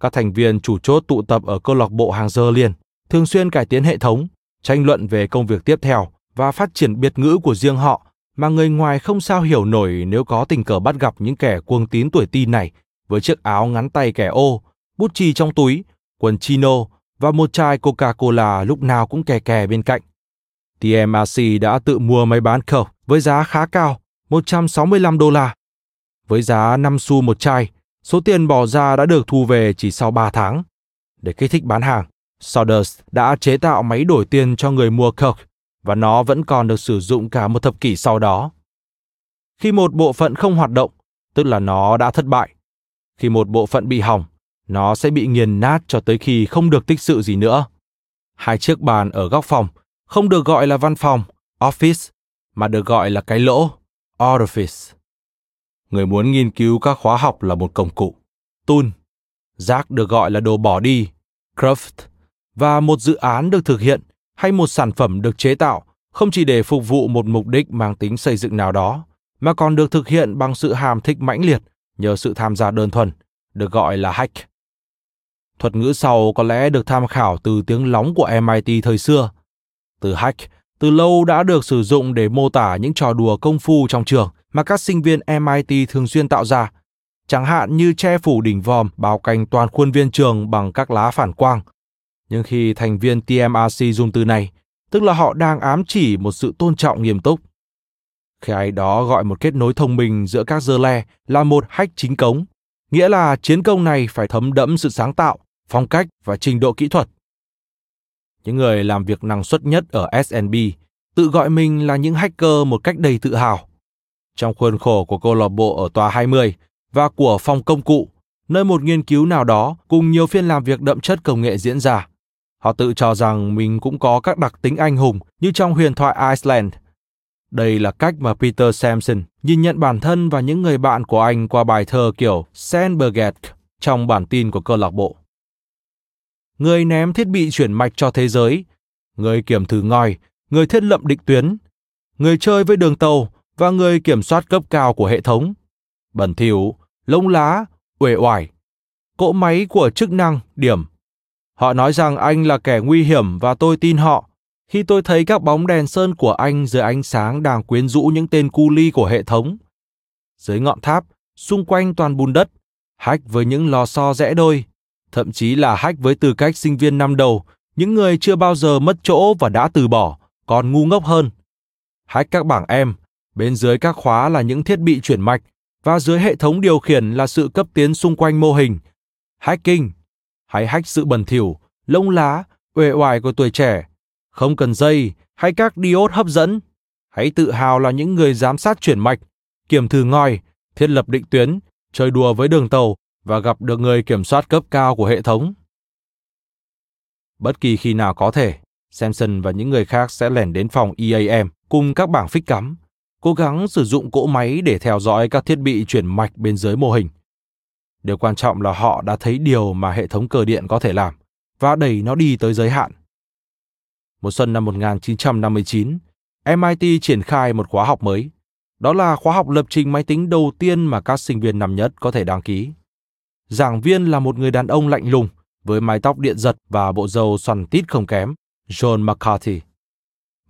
Các thành viên chủ chốt tụ tập ở câu lạc bộ hàng giờ liền, thường xuyên cải tiến hệ thống, tranh luận về công việc tiếp theo và phát triển biệt ngữ của riêng họ mà người ngoài không sao hiểu nổi nếu có tình cờ bắt gặp những kẻ cuồng tín tuổi tin này với chiếc áo ngắn tay kẻ ô, bút chì trong túi, quần chino và một chai Coca-Cola lúc nào cũng kè kè bên cạnh. TMRC đã tự mua máy bán khẩu với giá khá cao, 165 đô la. Với giá 5 xu một chai, số tiền bỏ ra đã được thu về chỉ sau 3 tháng. Để kích thích bán hàng, Saunders đã chế tạo máy đổi tiền cho người mua Coke và nó vẫn còn được sử dụng cả một thập kỷ sau đó. Khi một bộ phận không hoạt động, tức là nó đã thất bại. Khi một bộ phận bị hỏng, nó sẽ bị nghiền nát cho tới khi không được tích sự gì nữa. Hai chiếc bàn ở góc phòng không được gọi là văn phòng, office, mà được gọi là cái lỗ, orifice. Người muốn nghiên cứu các khóa học là một công cụ, tool. Rác được gọi là đồ bỏ đi, craft, và một dự án được thực hiện hay một sản phẩm được chế tạo không chỉ để phục vụ một mục đích mang tính xây dựng nào đó, mà còn được thực hiện bằng sự hàm thích mãnh liệt nhờ sự tham gia đơn thuần, được gọi là hack. Thuật ngữ sau có lẽ được tham khảo từ tiếng lóng của MIT thời xưa. Từ hack từ lâu đã được sử dụng để mô tả những trò đùa công phu trong trường mà các sinh viên MIT thường xuyên tạo ra, chẳng hạn như che phủ đỉnh vòm bao quanh toàn khuôn viên trường bằng các lá phản quang nhưng khi thành viên TMRC dùng từ này, tức là họ đang ám chỉ một sự tôn trọng nghiêm túc. Khi ai đó gọi một kết nối thông minh giữa các dơ le là một hack chính cống, nghĩa là chiến công này phải thấm đẫm sự sáng tạo, phong cách và trình độ kỹ thuật. Những người làm việc năng suất nhất ở SNB tự gọi mình là những hacker một cách đầy tự hào. Trong khuôn khổ của câu lạc bộ ở tòa 20 và của phòng công cụ, nơi một nghiên cứu nào đó cùng nhiều phiên làm việc đậm chất công nghệ diễn ra, Họ tự cho rằng mình cũng có các đặc tính anh hùng như trong huyền thoại Iceland. Đây là cách mà Peter Sampson nhìn nhận bản thân và những người bạn của anh qua bài thơ kiểu Sandberget trong bản tin của câu lạc bộ. Người ném thiết bị chuyển mạch cho thế giới, người kiểm thử ngòi, người thiết lập định tuyến, người chơi với đường tàu và người kiểm soát cấp cao của hệ thống. Bẩn thỉu, lông lá, uể oải. Cỗ máy của chức năng, điểm Họ nói rằng anh là kẻ nguy hiểm và tôi tin họ. Khi tôi thấy các bóng đèn sơn của anh dưới ánh sáng đang quyến rũ những tên cu ly của hệ thống. Dưới ngọn tháp, xung quanh toàn bùn đất, hách với những lò xo rẽ đôi, thậm chí là hack với tư cách sinh viên năm đầu, những người chưa bao giờ mất chỗ và đã từ bỏ, còn ngu ngốc hơn. Hack các bảng em, bên dưới các khóa là những thiết bị chuyển mạch và dưới hệ thống điều khiển là sự cấp tiến xung quanh mô hình. Hacking, hay hack sự bẩn thỉu, lông lá, uể oải của tuổi trẻ, không cần dây hay các diode hấp dẫn. Hãy tự hào là những người giám sát chuyển mạch, kiểm thử ngòi, thiết lập định tuyến, chơi đùa với đường tàu và gặp được người kiểm soát cấp cao của hệ thống. Bất kỳ khi nào có thể, Samson và những người khác sẽ lẻn đến phòng EAM cùng các bảng phích cắm, cố gắng sử dụng cỗ máy để theo dõi các thiết bị chuyển mạch bên dưới mô hình. Điều quan trọng là họ đã thấy điều mà hệ thống cơ điện có thể làm và đẩy nó đi tới giới hạn. Một xuân năm 1959, MIT triển khai một khóa học mới. Đó là khóa học lập trình máy tính đầu tiên mà các sinh viên năm nhất có thể đăng ký. Giảng viên là một người đàn ông lạnh lùng, với mái tóc điện giật và bộ râu xoăn tít không kém, John McCarthy.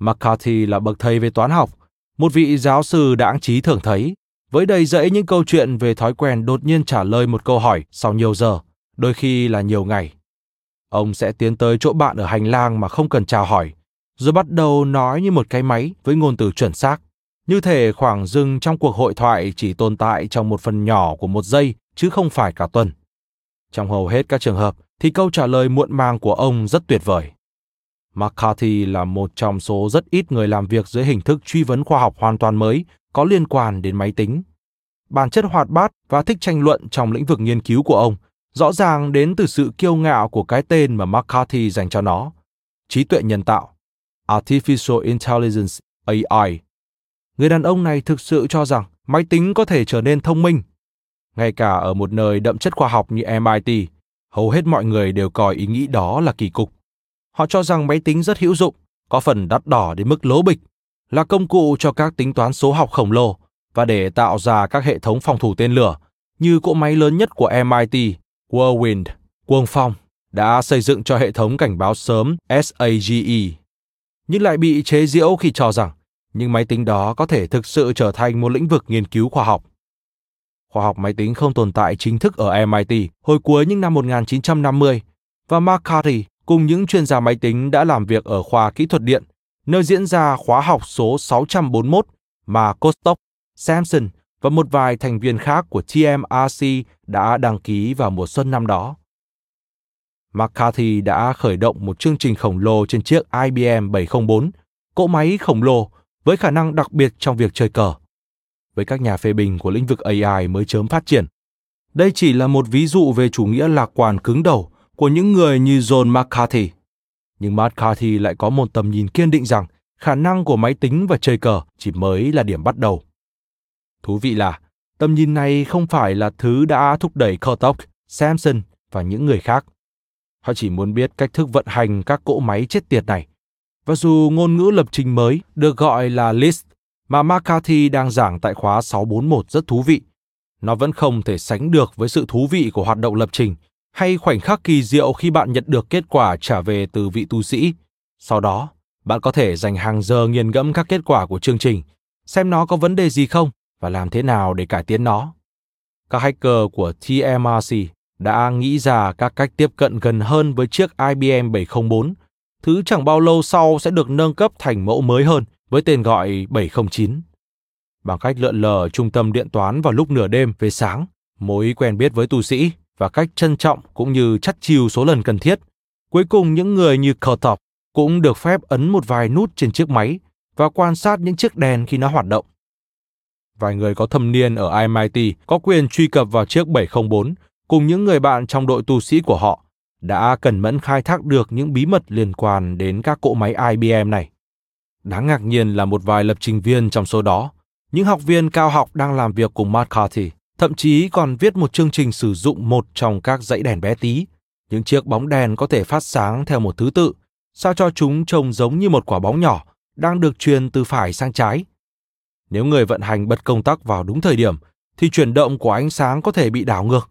McCarthy là bậc thầy về toán học, một vị giáo sư đáng trí thường thấy, với đầy rẫy những câu chuyện về thói quen đột nhiên trả lời một câu hỏi sau nhiều giờ, đôi khi là nhiều ngày. Ông sẽ tiến tới chỗ bạn ở hành lang mà không cần chào hỏi, rồi bắt đầu nói như một cái máy với ngôn từ chuẩn xác, như thể khoảng dừng trong cuộc hội thoại chỉ tồn tại trong một phần nhỏ của một giây chứ không phải cả tuần. Trong hầu hết các trường hợp thì câu trả lời muộn màng của ông rất tuyệt vời. McCarthy là một trong số rất ít người làm việc dưới hình thức truy vấn khoa học hoàn toàn mới có liên quan đến máy tính. Bản chất hoạt bát và thích tranh luận trong lĩnh vực nghiên cứu của ông rõ ràng đến từ sự kiêu ngạo của cái tên mà McCarthy dành cho nó, trí tuệ nhân tạo, Artificial Intelligence AI. Người đàn ông này thực sự cho rằng máy tính có thể trở nên thông minh. Ngay cả ở một nơi đậm chất khoa học như MIT, hầu hết mọi người đều coi ý nghĩ đó là kỳ cục. Họ cho rằng máy tính rất hữu dụng, có phần đắt đỏ đến mức lố bịch, là công cụ cho các tính toán số học khổng lồ và để tạo ra các hệ thống phòng thủ tên lửa như cỗ máy lớn nhất của MIT, Whirlwind, Quân Phong, đã xây dựng cho hệ thống cảnh báo sớm SAGE, nhưng lại bị chế giễu khi cho rằng những máy tính đó có thể thực sự trở thành một lĩnh vực nghiên cứu khoa học. Khoa học máy tính không tồn tại chính thức ở MIT hồi cuối những năm 1950 và McCarthy cùng những chuyên gia máy tính đã làm việc ở khoa kỹ thuật điện, nơi diễn ra khóa học số 641 mà Kostok, Samson và một vài thành viên khác của TMRC đã đăng ký vào mùa xuân năm đó. McCarthy đã khởi động một chương trình khổng lồ trên chiếc IBM 704, cỗ máy khổng lồ với khả năng đặc biệt trong việc chơi cờ. Với các nhà phê bình của lĩnh vực AI mới chớm phát triển, đây chỉ là một ví dụ về chủ nghĩa lạc quan cứng đầu của những người như John McCarthy. Nhưng McCarthy lại có một tầm nhìn kiên định rằng khả năng của máy tính và chơi cờ chỉ mới là điểm bắt đầu. Thú vị là, tầm nhìn này không phải là thứ đã thúc đẩy Kotok, Samson và những người khác. Họ chỉ muốn biết cách thức vận hành các cỗ máy chết tiệt này. Và dù ngôn ngữ lập trình mới được gọi là Lisp mà McCarthy đang giảng tại khóa 641 rất thú vị, nó vẫn không thể sánh được với sự thú vị của hoạt động lập trình hay khoảnh khắc kỳ diệu khi bạn nhận được kết quả trả về từ vị tu sĩ. Sau đó, bạn có thể dành hàng giờ nghiền ngẫm các kết quả của chương trình, xem nó có vấn đề gì không và làm thế nào để cải tiến nó. Các hacker của TMRC đã nghĩ ra các cách tiếp cận gần hơn với chiếc IBM 704, thứ chẳng bao lâu sau sẽ được nâng cấp thành mẫu mới hơn với tên gọi 709. Bằng cách lượn lờ trung tâm điện toán vào lúc nửa đêm về sáng, mối quen biết với tu sĩ và cách trân trọng cũng như chắt chiu số lần cần thiết, cuối cùng những người như Kurtop cũng được phép ấn một vài nút trên chiếc máy và quan sát những chiếc đèn khi nó hoạt động. Vài người có thâm niên ở MIT có quyền truy cập vào chiếc 704 cùng những người bạn trong đội tu sĩ của họ đã cẩn mẫn khai thác được những bí mật liên quan đến các cỗ máy IBM này. Đáng ngạc nhiên là một vài lập trình viên trong số đó, những học viên cao học đang làm việc cùng McCarthy, thậm chí còn viết một chương trình sử dụng một trong các dãy đèn bé tí. Những chiếc bóng đèn có thể phát sáng theo một thứ tự, sao cho chúng trông giống như một quả bóng nhỏ đang được truyền từ phải sang trái. Nếu người vận hành bật công tắc vào đúng thời điểm, thì chuyển động của ánh sáng có thể bị đảo ngược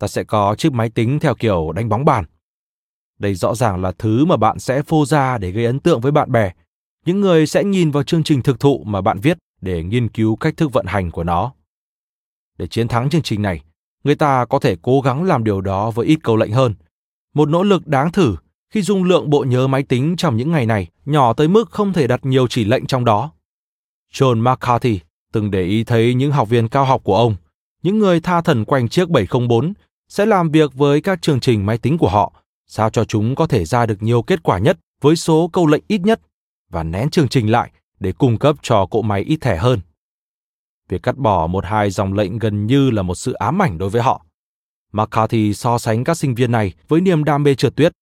ta sẽ có chiếc máy tính theo kiểu đánh bóng bàn. Đây rõ ràng là thứ mà bạn sẽ phô ra để gây ấn tượng với bạn bè. Những người sẽ nhìn vào chương trình thực thụ mà bạn viết để nghiên cứu cách thức vận hành của nó. Để chiến thắng chương trình này, người ta có thể cố gắng làm điều đó với ít câu lệnh hơn. Một nỗ lực đáng thử khi dung lượng bộ nhớ máy tính trong những ngày này nhỏ tới mức không thể đặt nhiều chỉ lệnh trong đó. John McCarthy từng để ý thấy những học viên cao học của ông, những người tha thần quanh chiếc 704, sẽ làm việc với các chương trình máy tính của họ, sao cho chúng có thể ra được nhiều kết quả nhất với số câu lệnh ít nhất và nén chương trình lại để cung cấp cho cỗ máy ít thẻ hơn. Việc cắt bỏ một hai dòng lệnh gần như là một sự ám ảnh đối với họ. McCarthy so sánh các sinh viên này với niềm đam mê trượt tuyết.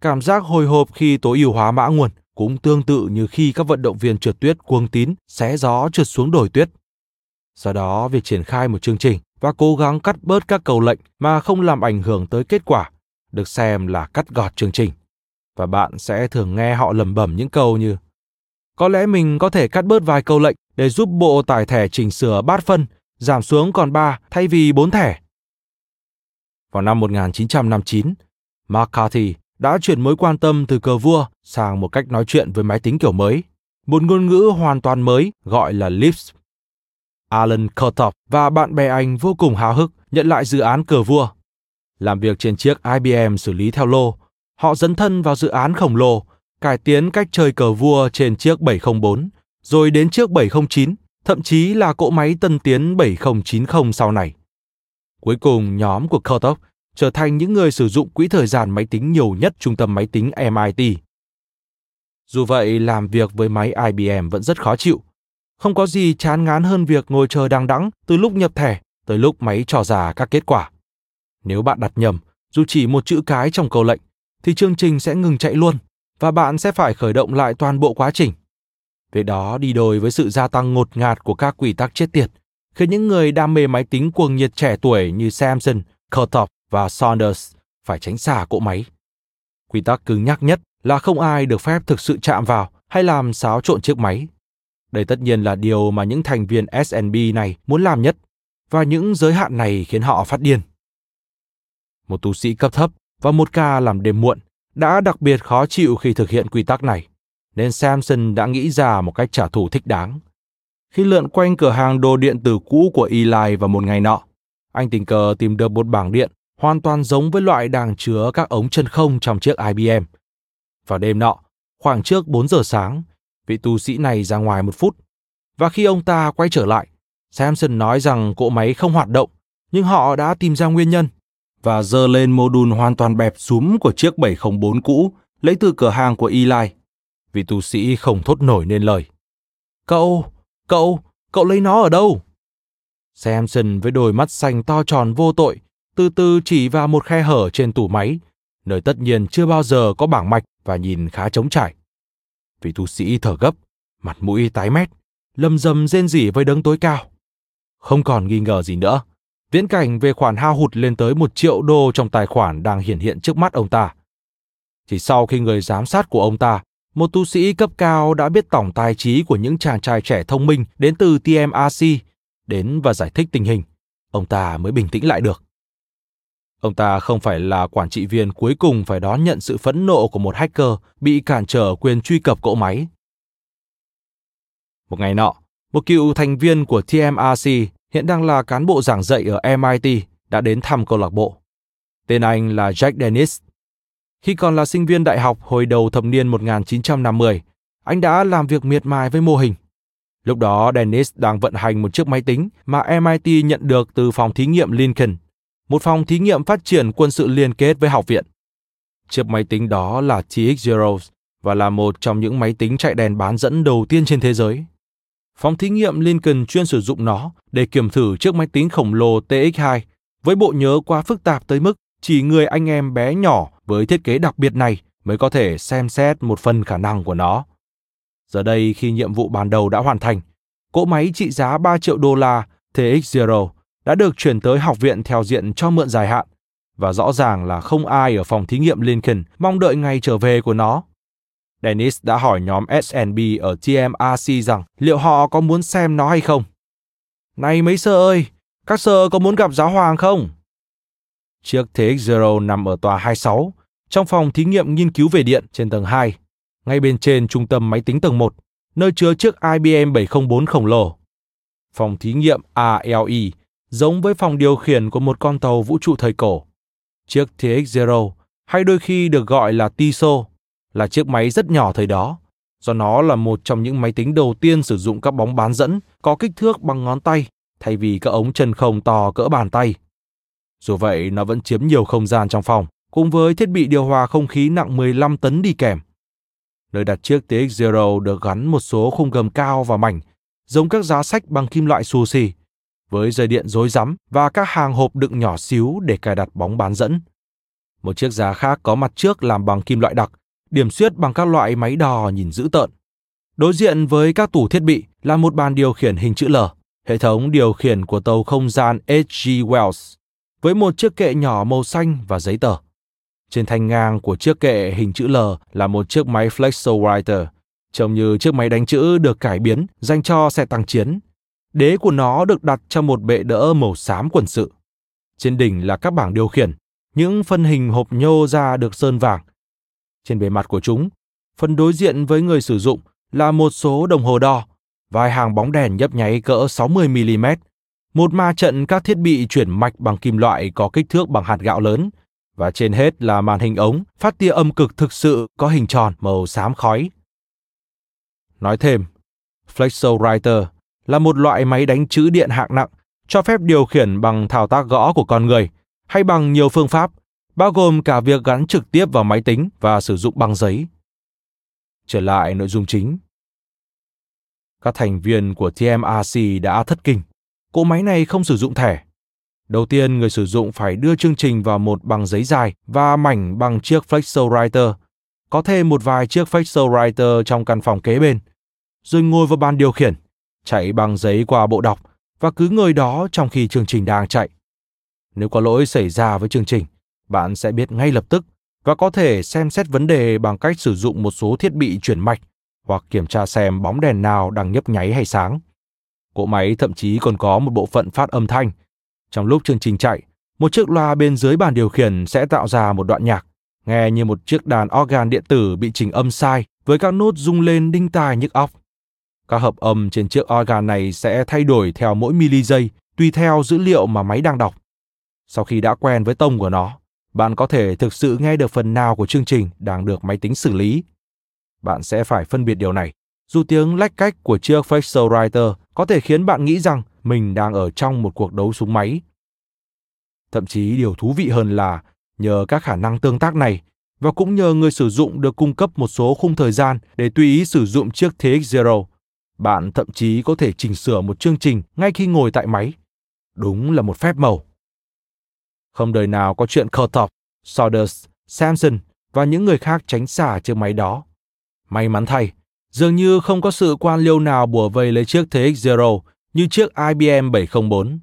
Cảm giác hồi hộp khi tối ưu hóa mã nguồn cũng tương tự như khi các vận động viên trượt tuyết cuồng tín xé gió trượt xuống đồi tuyết. Do đó, việc triển khai một chương trình và cố gắng cắt bớt các câu lệnh mà không làm ảnh hưởng tới kết quả được xem là cắt gọt chương trình. Và bạn sẽ thường nghe họ lẩm bẩm những câu như có lẽ mình có thể cắt bớt vài câu lệnh để giúp bộ tải thẻ chỉnh sửa bát phân, giảm xuống còn 3 thay vì 4 thẻ. Vào năm 1959, McCarthy đã chuyển mối quan tâm từ cờ vua sang một cách nói chuyện với máy tính kiểu mới, một ngôn ngữ hoàn toàn mới gọi là Lisp. Alan Kurtop và bạn bè anh vô cùng háo hức nhận lại dự án cờ vua. Làm việc trên chiếc IBM xử lý theo lô, họ dấn thân vào dự án khổng lồ, cải tiến cách chơi cờ vua trên chiếc 704, rồi đến chiếc 709, thậm chí là cỗ máy tân tiến 7090 sau này. Cuối cùng, nhóm của Kurtop trở thành những người sử dụng quỹ thời gian máy tính nhiều nhất trung tâm máy tính MIT. Dù vậy, làm việc với máy IBM vẫn rất khó chịu. Không có gì chán ngán hơn việc ngồi chờ đằng đẵng từ lúc nhập thẻ tới lúc máy trò ra các kết quả. Nếu bạn đặt nhầm, dù chỉ một chữ cái trong câu lệnh, thì chương trình sẽ ngừng chạy luôn và bạn sẽ phải khởi động lại toàn bộ quá trình. Việc đó đi đôi với sự gia tăng ngột ngạt của các quy tắc chết tiệt, khiến những người đam mê máy tính cuồng nhiệt trẻ tuổi như Samson, Kurtop và Saunders phải tránh xa cỗ máy. Quy tắc cứng nhắc nhất là không ai được phép thực sự chạm vào hay làm xáo trộn chiếc máy. Đây tất nhiên là điều mà những thành viên SNB này muốn làm nhất, và những giới hạn này khiến họ phát điên. Một tu sĩ cấp thấp và một ca làm đêm muộn đã đặc biệt khó chịu khi thực hiện quy tắc này, nên Samson đã nghĩ ra một cách trả thù thích đáng. Khi lượn quanh cửa hàng đồ điện tử cũ của Eli vào một ngày nọ, anh tình cờ tìm được một bảng điện hoàn toàn giống với loại đang chứa các ống chân không trong chiếc IBM. Vào đêm nọ, khoảng trước 4 giờ sáng, vị tu sĩ này ra ngoài một phút. Và khi ông ta quay trở lại, Samson nói rằng cỗ máy không hoạt động, nhưng họ đã tìm ra nguyên nhân và dơ lên mô đun hoàn toàn bẹp súm của chiếc 704 cũ lấy từ cửa hàng của Eli. Vị tu sĩ không thốt nổi nên lời. Cậu, cậu, cậu lấy nó ở đâu? Samson với đôi mắt xanh to tròn vô tội từ từ chỉ vào một khe hở trên tủ máy, nơi tất nhiên chưa bao giờ có bảng mạch và nhìn khá trống trải. Vị tu sĩ thở gấp, mặt mũi tái mét, lâm dầm rên rỉ với đấng tối cao. Không còn nghi ngờ gì nữa, viễn cảnh về khoản hao hụt lên tới một triệu đô trong tài khoản đang hiển hiện trước mắt ông ta. Chỉ sau khi người giám sát của ông ta, một tu sĩ cấp cao đã biết tổng tài trí của những chàng trai trẻ thông minh đến từ TMRC, đến và giải thích tình hình, ông ta mới bình tĩnh lại được. Ông ta không phải là quản trị viên cuối cùng phải đón nhận sự phẫn nộ của một hacker bị cản trở quyền truy cập cỗ máy. Một ngày nọ, một cựu thành viên của TMRC hiện đang là cán bộ giảng dạy ở MIT đã đến thăm câu lạc bộ. Tên anh là Jack Dennis. Khi còn là sinh viên đại học hồi đầu thập niên 1950, anh đã làm việc miệt mài với mô hình. Lúc đó Dennis đang vận hành một chiếc máy tính mà MIT nhận được từ phòng thí nghiệm Lincoln một phòng thí nghiệm phát triển quân sự liên kết với học viện. Chiếc máy tính đó là TX0 và là một trong những máy tính chạy đèn bán dẫn đầu tiên trên thế giới. Phòng thí nghiệm Lincoln chuyên sử dụng nó để kiểm thử chiếc máy tính khổng lồ TX2 với bộ nhớ quá phức tạp tới mức chỉ người anh em bé nhỏ với thiết kế đặc biệt này mới có thể xem xét một phần khả năng của nó. Giờ đây khi nhiệm vụ ban đầu đã hoàn thành, cỗ máy trị giá 3 triệu đô la TX0 đã được chuyển tới học viện theo diện cho mượn dài hạn và rõ ràng là không ai ở phòng thí nghiệm Lincoln mong đợi ngày trở về của nó. Dennis đã hỏi nhóm SNB ở TMRC rằng liệu họ có muốn xem nó hay không. Này mấy sơ ơi, các sơ có muốn gặp giáo hoàng không? Chiếc TX0 nằm ở tòa 26, trong phòng thí nghiệm nghiên cứu về điện trên tầng 2, ngay bên trên trung tâm máy tính tầng 1, nơi chứa chiếc IBM 704 khổng lồ. Phòng thí nghiệm ALE giống với phòng điều khiển của một con tàu vũ trụ thời cổ. Chiếc TX-0 hay đôi khi được gọi là TISO là chiếc máy rất nhỏ thời đó, do nó là một trong những máy tính đầu tiên sử dụng các bóng bán dẫn có kích thước bằng ngón tay thay vì các ống chân không to cỡ bàn tay. Dù vậy, nó vẫn chiếm nhiều không gian trong phòng, cùng với thiết bị điều hòa không khí nặng 15 tấn đi kèm. Nơi đặt chiếc TX0 được gắn một số khung gầm cao và mảnh, giống các giá sách bằng kim loại xù xì, với dây điện rối rắm và các hàng hộp đựng nhỏ xíu để cài đặt bóng bán dẫn. Một chiếc giá khác có mặt trước làm bằng kim loại đặc, điểm xuyết bằng các loại máy đò nhìn dữ tợn. Đối diện với các tủ thiết bị là một bàn điều khiển hình chữ L, hệ thống điều khiển của tàu không gian H.G. Wells, với một chiếc kệ nhỏ màu xanh và giấy tờ. Trên thanh ngang của chiếc kệ hình chữ L là một chiếc máy Flexowriter, trông như chiếc máy đánh chữ được cải biến dành cho xe tăng chiến. Đế của nó được đặt trong một bệ đỡ màu xám quần sự. Trên đỉnh là các bảng điều khiển, những phân hình hộp nhô ra được sơn vàng. Trên bề mặt của chúng, phần đối diện với người sử dụng là một số đồng hồ đo, vài hàng bóng đèn nhấp nháy cỡ 60mm, một ma trận các thiết bị chuyển mạch bằng kim loại có kích thước bằng hạt gạo lớn, và trên hết là màn hình ống phát tia âm cực thực sự có hình tròn màu xám khói. Nói thêm, Flexowriter là một loại máy đánh chữ điện hạng nặng cho phép điều khiển bằng thao tác gõ của con người hay bằng nhiều phương pháp, bao gồm cả việc gắn trực tiếp vào máy tính và sử dụng băng giấy. Trở lại nội dung chính. Các thành viên của TMRC đã thất kinh. Cỗ máy này không sử dụng thẻ. Đầu tiên, người sử dụng phải đưa chương trình vào một bằng giấy dài và mảnh bằng chiếc Flexowriter. Có thêm một vài chiếc Flexowriter trong căn phòng kế bên. Rồi ngồi vào bàn điều khiển, chạy bằng giấy qua bộ đọc và cứ ngồi đó trong khi chương trình đang chạy. Nếu có lỗi xảy ra với chương trình, bạn sẽ biết ngay lập tức và có thể xem xét vấn đề bằng cách sử dụng một số thiết bị chuyển mạch hoặc kiểm tra xem bóng đèn nào đang nhấp nháy hay sáng. Cỗ máy thậm chí còn có một bộ phận phát âm thanh. Trong lúc chương trình chạy, một chiếc loa bên dưới bàn điều khiển sẽ tạo ra một đoạn nhạc, nghe như một chiếc đàn organ điện tử bị chỉnh âm sai với các nốt rung lên đinh tai nhức óc. Các hợp âm trên chiếc organ này sẽ thay đổi theo mỗi mili giây tùy theo dữ liệu mà máy đang đọc. Sau khi đã quen với tông của nó, bạn có thể thực sự nghe được phần nào của chương trình đang được máy tính xử lý. Bạn sẽ phải phân biệt điều này. Dù tiếng lách cách của chiếc Facial Writer có thể khiến bạn nghĩ rằng mình đang ở trong một cuộc đấu súng máy. Thậm chí điều thú vị hơn là nhờ các khả năng tương tác này và cũng nhờ người sử dụng được cung cấp một số khung thời gian để tùy ý sử dụng chiếc TX0, bạn thậm chí có thể chỉnh sửa một chương trình ngay khi ngồi tại máy. Đúng là một phép màu. Không đời nào có chuyện Kurtov, Saunders, Samson và những người khác tránh xả chiếc máy đó. May mắn thay, dường như không có sự quan liêu nào bùa vây lấy chiếc TX0 như chiếc IBM 704.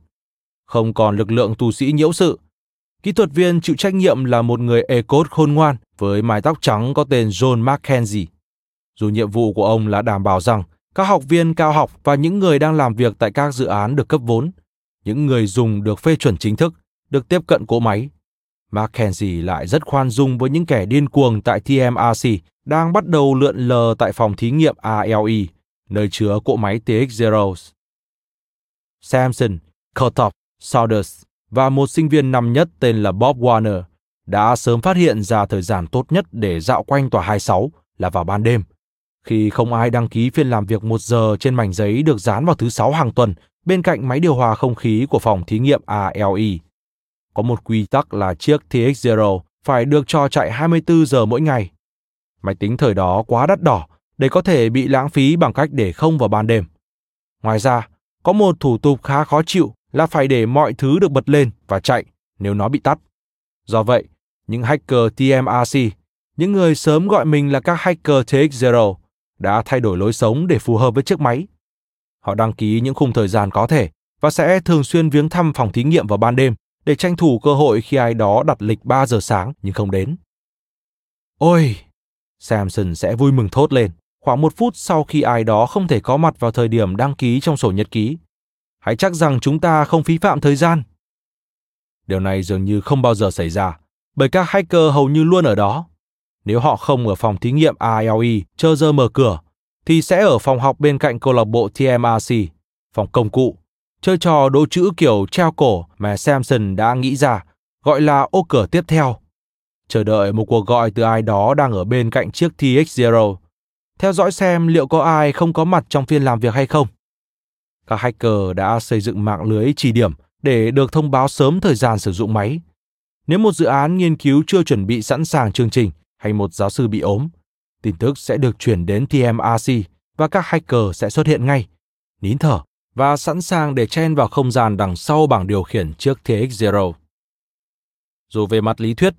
Không còn lực lượng tù sĩ nhiễu sự. Kỹ thuật viên chịu trách nhiệm là một người e-code khôn ngoan với mái tóc trắng có tên John McKenzie. Dù nhiệm vụ của ông là đảm bảo rằng các học viên cao học và những người đang làm việc tại các dự án được cấp vốn, những người dùng được phê chuẩn chính thức, được tiếp cận cỗ máy. Mackenzie lại rất khoan dung với những kẻ điên cuồng tại TMRC đang bắt đầu lượn lờ tại phòng thí nghiệm ALE, nơi chứa cỗ máy TX0. Samson, Kurtop, Saunders và một sinh viên năm nhất tên là Bob Warner đã sớm phát hiện ra thời gian tốt nhất để dạo quanh tòa 26 là vào ban đêm, khi không ai đăng ký phiên làm việc một giờ trên mảnh giấy được dán vào thứ sáu hàng tuần bên cạnh máy điều hòa không khí của phòng thí nghiệm ALE. Có một quy tắc là chiếc TX0 phải được cho chạy 24 giờ mỗi ngày. Máy tính thời đó quá đắt đỏ để có thể bị lãng phí bằng cách để không vào ban đêm. Ngoài ra, có một thủ tục khá khó chịu là phải để mọi thứ được bật lên và chạy nếu nó bị tắt. Do vậy, những hacker TMRC, những người sớm gọi mình là các hacker TX0, đã thay đổi lối sống để phù hợp với chiếc máy. Họ đăng ký những khung thời gian có thể và sẽ thường xuyên viếng thăm phòng thí nghiệm vào ban đêm để tranh thủ cơ hội khi ai đó đặt lịch 3 giờ sáng nhưng không đến. Ôi! Samson sẽ vui mừng thốt lên khoảng một phút sau khi ai đó không thể có mặt vào thời điểm đăng ký trong sổ nhật ký. Hãy chắc rằng chúng ta không phí phạm thời gian. Điều này dường như không bao giờ xảy ra, bởi các hacker hầu như luôn ở đó. Nếu họ không ở phòng thí nghiệm ALE chờ giờ mở cửa, thì sẽ ở phòng học bên cạnh câu lạc bộ TMRC, phòng công cụ, chơi trò đố chữ kiểu treo cổ mà Samson đã nghĩ ra, gọi là ô cửa tiếp theo. Chờ đợi một cuộc gọi từ ai đó đang ở bên cạnh chiếc TX0. Theo dõi xem liệu có ai không có mặt trong phiên làm việc hay không. Các hacker đã xây dựng mạng lưới chỉ điểm để được thông báo sớm thời gian sử dụng máy. Nếu một dự án nghiên cứu chưa chuẩn bị sẵn sàng chương trình hay một giáo sư bị ốm, tin tức sẽ được chuyển đến TMRC và các hacker sẽ xuất hiện ngay, nín thở và sẵn sàng để chen vào không gian đằng sau bảng điều khiển trước TX0. Dù về mặt lý thuyết,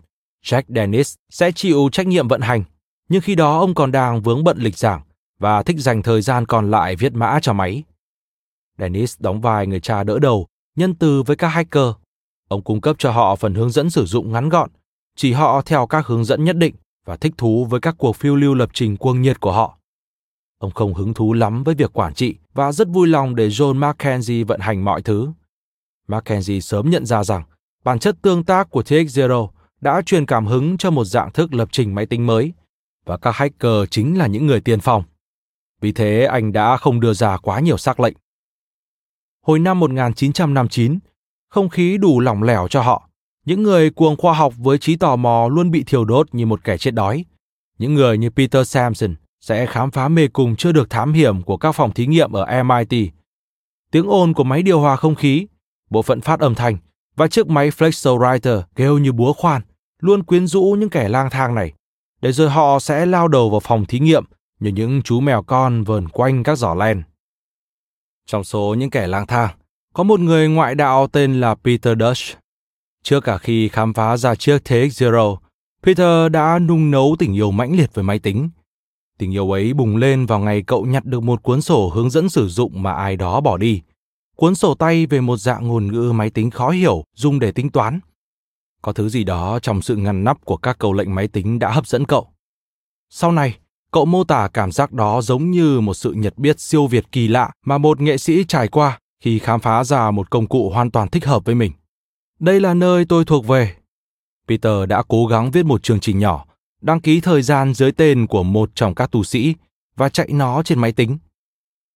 Jack Dennis sẽ chịu trách nhiệm vận hành, nhưng khi đó ông còn đang vướng bận lịch giảng và thích dành thời gian còn lại viết mã cho máy. Dennis đóng vai người cha đỡ đầu, nhân từ với các hacker. Ông cung cấp cho họ phần hướng dẫn sử dụng ngắn gọn, chỉ họ theo các hướng dẫn nhất định và thích thú với các cuộc phiêu lưu lập trình cuồng nhiệt của họ. Ông không hứng thú lắm với việc quản trị và rất vui lòng để John Mackenzie vận hành mọi thứ. Mackenzie sớm nhận ra rằng bản chất tương tác của TX0 đã truyền cảm hứng cho một dạng thức lập trình máy tính mới, và các hacker chính là những người tiên phong. Vì thế anh đã không đưa ra quá nhiều xác lệnh. Hồi năm 1959, không khí đủ lỏng lẻo cho họ. Những người cuồng khoa học với trí tò mò luôn bị thiêu đốt như một kẻ chết đói. Những người như Peter Samson sẽ khám phá mê cung chưa được thám hiểm của các phòng thí nghiệm ở MIT. Tiếng ồn của máy điều hòa không khí, bộ phận phát âm thanh và chiếc máy Flexowriter kêu như búa khoan luôn quyến rũ những kẻ lang thang này, để rồi họ sẽ lao đầu vào phòng thí nghiệm như những chú mèo con vờn quanh các giỏ len. Trong số những kẻ lang thang, có một người ngoại đạo tên là Peter Dutch. Trước cả khi khám phá ra chiếc TX Zero, Peter đã nung nấu tình yêu mãnh liệt với máy tính. Tình yêu ấy bùng lên vào ngày cậu nhặt được một cuốn sổ hướng dẫn sử dụng mà ai đó bỏ đi. Cuốn sổ tay về một dạng ngôn ngữ máy tính khó hiểu dùng để tính toán. Có thứ gì đó trong sự ngăn nắp của các câu lệnh máy tính đã hấp dẫn cậu. Sau này, cậu mô tả cảm giác đó giống như một sự nhật biết siêu việt kỳ lạ mà một nghệ sĩ trải qua khi khám phá ra một công cụ hoàn toàn thích hợp với mình. Đây là nơi tôi thuộc về. Peter đã cố gắng viết một chương trình nhỏ, đăng ký thời gian dưới tên của một trong các tu sĩ và chạy nó trên máy tính.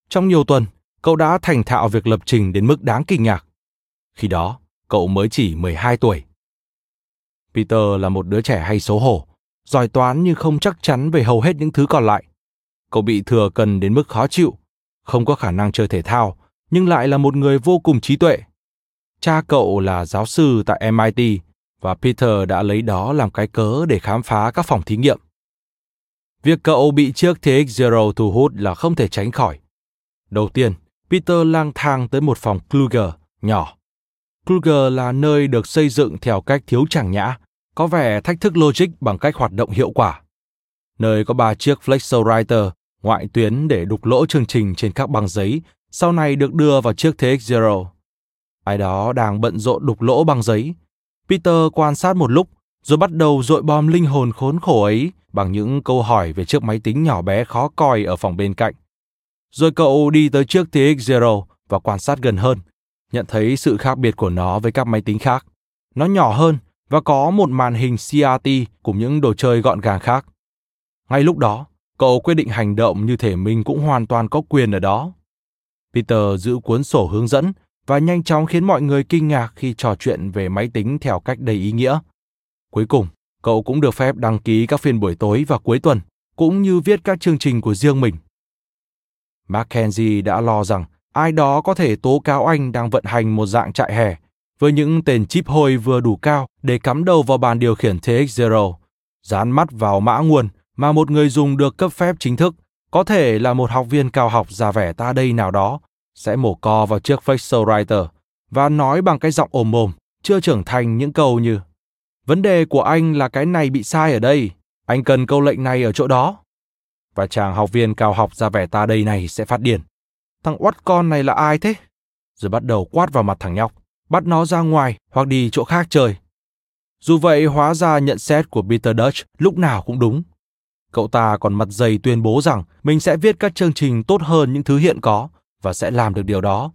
Trong nhiều tuần, cậu đã thành thạo việc lập trình đến mức đáng kinh ngạc. Khi đó, cậu mới chỉ 12 tuổi. Peter là một đứa trẻ hay xấu hổ, giỏi toán nhưng không chắc chắn về hầu hết những thứ còn lại. Cậu bị thừa cần đến mức khó chịu, không có khả năng chơi thể thao, nhưng lại là một người vô cùng trí tuệ. Cha cậu là giáo sư tại MIT và Peter đã lấy đó làm cái cớ để khám phá các phòng thí nghiệm. Việc cậu bị chiếc TX0 thu hút là không thể tránh khỏi. Đầu tiên, Peter lang thang tới một phòng Kluger nhỏ. Kluger là nơi được xây dựng theo cách thiếu chẳng nhã, có vẻ thách thức logic bằng cách hoạt động hiệu quả. Nơi có ba chiếc Flexowriter ngoại tuyến để đục lỗ chương trình trên các băng giấy, sau này được đưa vào chiếc TX0. Ai đó đang bận rộn đục lỗ băng giấy. Peter quan sát một lúc, rồi bắt đầu dội bom linh hồn khốn khổ ấy bằng những câu hỏi về chiếc máy tính nhỏ bé khó coi ở phòng bên cạnh. Rồi cậu đi tới chiếc TX0 và quan sát gần hơn, nhận thấy sự khác biệt của nó với các máy tính khác. Nó nhỏ hơn và có một màn hình CRT cùng những đồ chơi gọn gàng khác. Ngay lúc đó, cậu quyết định hành động như thể mình cũng hoàn toàn có quyền ở đó. Peter giữ cuốn sổ hướng dẫn và nhanh chóng khiến mọi người kinh ngạc khi trò chuyện về máy tính theo cách đầy ý nghĩa. Cuối cùng, cậu cũng được phép đăng ký các phiên buổi tối và cuối tuần, cũng như viết các chương trình của riêng mình. Mackenzie đã lo rằng ai đó có thể tố cáo anh đang vận hành một dạng trại hè với những tên chip hôi vừa đủ cao để cắm đầu vào bàn điều khiển TX0, dán mắt vào mã nguồn mà một người dùng được cấp phép chính thức, có thể là một học viên cao học già vẻ ta đây nào đó, sẽ mổ co vào chiếc facial writer và nói bằng cái giọng ồm ồm, chưa trưởng thành những câu như Vấn đề của anh là cái này bị sai ở đây, anh cần câu lệnh này ở chỗ đó. Và chàng học viên cao học ra vẻ ta đây này sẽ phát điên. Thằng oắt con này là ai thế? Rồi bắt đầu quát vào mặt thằng nhóc bắt nó ra ngoài hoặc đi chỗ khác chơi. Dù vậy, hóa ra nhận xét của Peter Dutch lúc nào cũng đúng. Cậu ta còn mặt dày tuyên bố rằng mình sẽ viết các chương trình tốt hơn những thứ hiện có và sẽ làm được điều đó.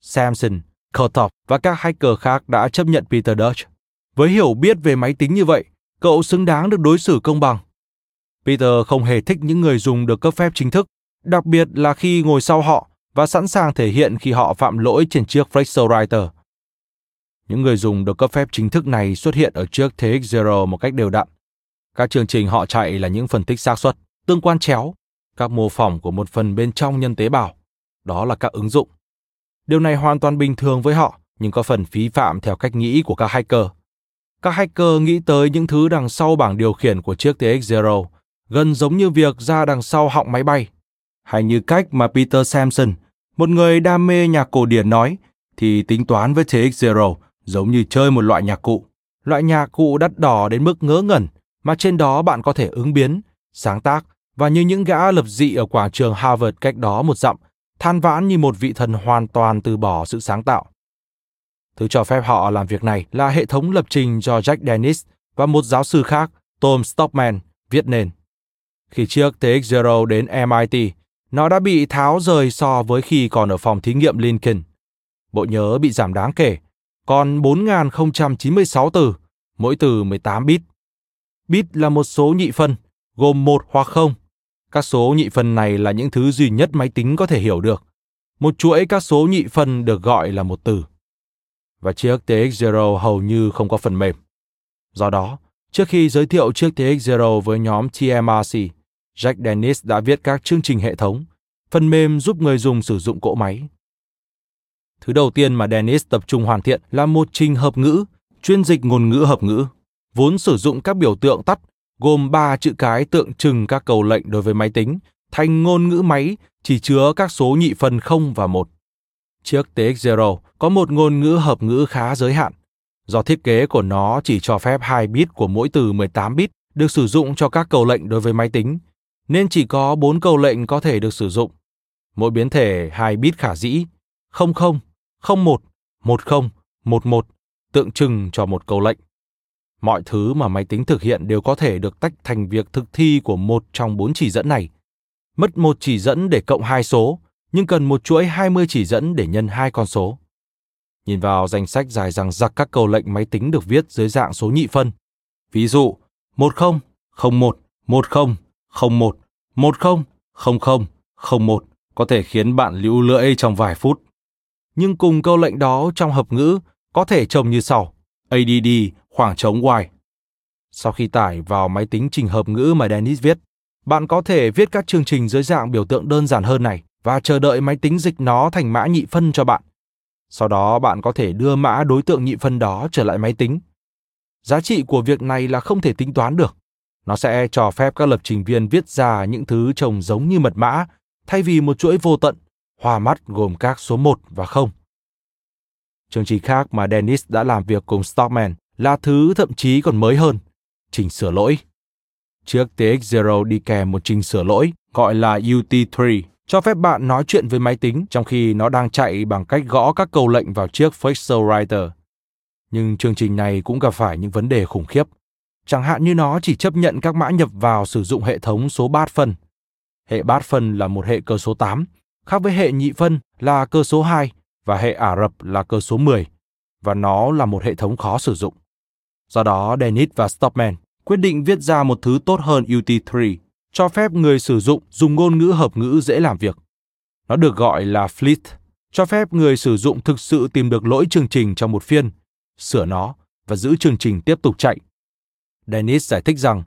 Samson, Kurtop và các hacker khác đã chấp nhận Peter Dutch. Với hiểu biết về máy tính như vậy, cậu xứng đáng được đối xử công bằng. Peter không hề thích những người dùng được cấp phép chính thức, đặc biệt là khi ngồi sau họ và sẵn sàng thể hiện khi họ phạm lỗi trên chiếc Flexo Writer. Những người dùng được cấp phép chính thức này xuất hiện ở trước TX0 một cách đều đặn. Các chương trình họ chạy là những phân tích xác suất, tương quan chéo, các mô phỏng của một phần bên trong nhân tế bào. Đó là các ứng dụng. Điều này hoàn toàn bình thường với họ, nhưng có phần phí phạm theo cách nghĩ của các hacker. Các hacker nghĩ tới những thứ đằng sau bảng điều khiển của chiếc TX0, gần giống như việc ra đằng sau họng máy bay. Hay như cách mà Peter Samson, một người đam mê nhạc cổ điển nói, thì tính toán với TX0 giống như chơi một loại nhạc cụ. Loại nhạc cụ đắt đỏ đến mức ngớ ngẩn, mà trên đó bạn có thể ứng biến, sáng tác và như những gã lập dị ở quảng trường Harvard cách đó một dặm, than vãn như một vị thần hoàn toàn từ bỏ sự sáng tạo. Thứ cho phép họ làm việc này là hệ thống lập trình do Jack Dennis và một giáo sư khác, Tom Stockman, viết nên. Khi chiếc TX0 đến MIT, nó đã bị tháo rời so với khi còn ở phòng thí nghiệm Lincoln. Bộ nhớ bị giảm đáng kể, còn 4.096 từ, mỗi từ 18 bit. Bit là một số nhị phân, gồm một hoặc không. Các số nhị phân này là những thứ duy nhất máy tính có thể hiểu được. Một chuỗi các số nhị phân được gọi là một từ. Và chiếc TX0 hầu như không có phần mềm. Do đó, trước khi giới thiệu chiếc TX0 với nhóm TMRC, Jack Dennis đã viết các chương trình hệ thống, phần mềm giúp người dùng sử dụng cỗ máy. Thứ đầu tiên mà Dennis tập trung hoàn thiện là một trình hợp ngữ, chuyên dịch ngôn ngữ hợp ngữ, vốn sử dụng các biểu tượng tắt gồm ba chữ cái tượng trưng các cầu lệnh đối với máy tính, thành ngôn ngữ máy chỉ chứa các số nhị phân 0 và 1. Chiếc TX0 có một ngôn ngữ hợp ngữ khá giới hạn, do thiết kế của nó chỉ cho phép 2 bit của mỗi từ 18 bit được sử dụng cho các cầu lệnh đối với máy tính, nên chỉ có 4 câu lệnh có thể được sử dụng. Mỗi biến thể 2 bit khả dĩ 00, 01, 10, 11 tượng trưng cho một câu lệnh. Mọi thứ mà máy tính thực hiện đều có thể được tách thành việc thực thi của một trong bốn chỉ dẫn này. Mất một chỉ dẫn để cộng hai số, nhưng cần một chuỗi 20 chỉ dẫn để nhân hai con số. Nhìn vào danh sách dài dằng dặc các câu lệnh máy tính được viết dưới dạng số nhị phân. Ví dụ, 10, 01, 10, 01, 10, 00, 01 có thể khiến bạn lưu lưỡi trong vài phút. Nhưng cùng câu lệnh đó trong hợp ngữ có thể trông như sau. ADD khoảng trống Y. Sau khi tải vào máy tính trình hợp ngữ mà Dennis viết, bạn có thể viết các chương trình dưới dạng biểu tượng đơn giản hơn này và chờ đợi máy tính dịch nó thành mã nhị phân cho bạn. Sau đó bạn có thể đưa mã đối tượng nhị phân đó trở lại máy tính. Giá trị của việc này là không thể tính toán được. Nó sẽ cho phép các lập trình viên viết ra những thứ trông giống như mật mã thay vì một chuỗi vô tận, hòa mắt gồm các số 1 và 0. Chương trình khác mà Dennis đã làm việc cùng Stockman là thứ thậm chí còn mới hơn, trình sửa lỗi. Chiếc TX0 đi kèm một trình sửa lỗi gọi là UT3, cho phép bạn nói chuyện với máy tính trong khi nó đang chạy bằng cách gõ các câu lệnh vào chiếc Flexo Writer. Nhưng chương trình này cũng gặp phải những vấn đề khủng khiếp. Chẳng hạn như nó chỉ chấp nhận các mã nhập vào sử dụng hệ thống số bát phân. Hệ bát phân là một hệ cơ số 8, khác với hệ nhị phân là cơ số 2 và hệ Ả Rập là cơ số 10, và nó là một hệ thống khó sử dụng. Do đó, Dennis và Stockman quyết định viết ra một thứ tốt hơn UT3, cho phép người sử dụng dùng ngôn ngữ hợp ngữ dễ làm việc. Nó được gọi là Fleet, cho phép người sử dụng thực sự tìm được lỗi chương trình trong một phiên, sửa nó và giữ chương trình tiếp tục chạy. Dennis giải thích rằng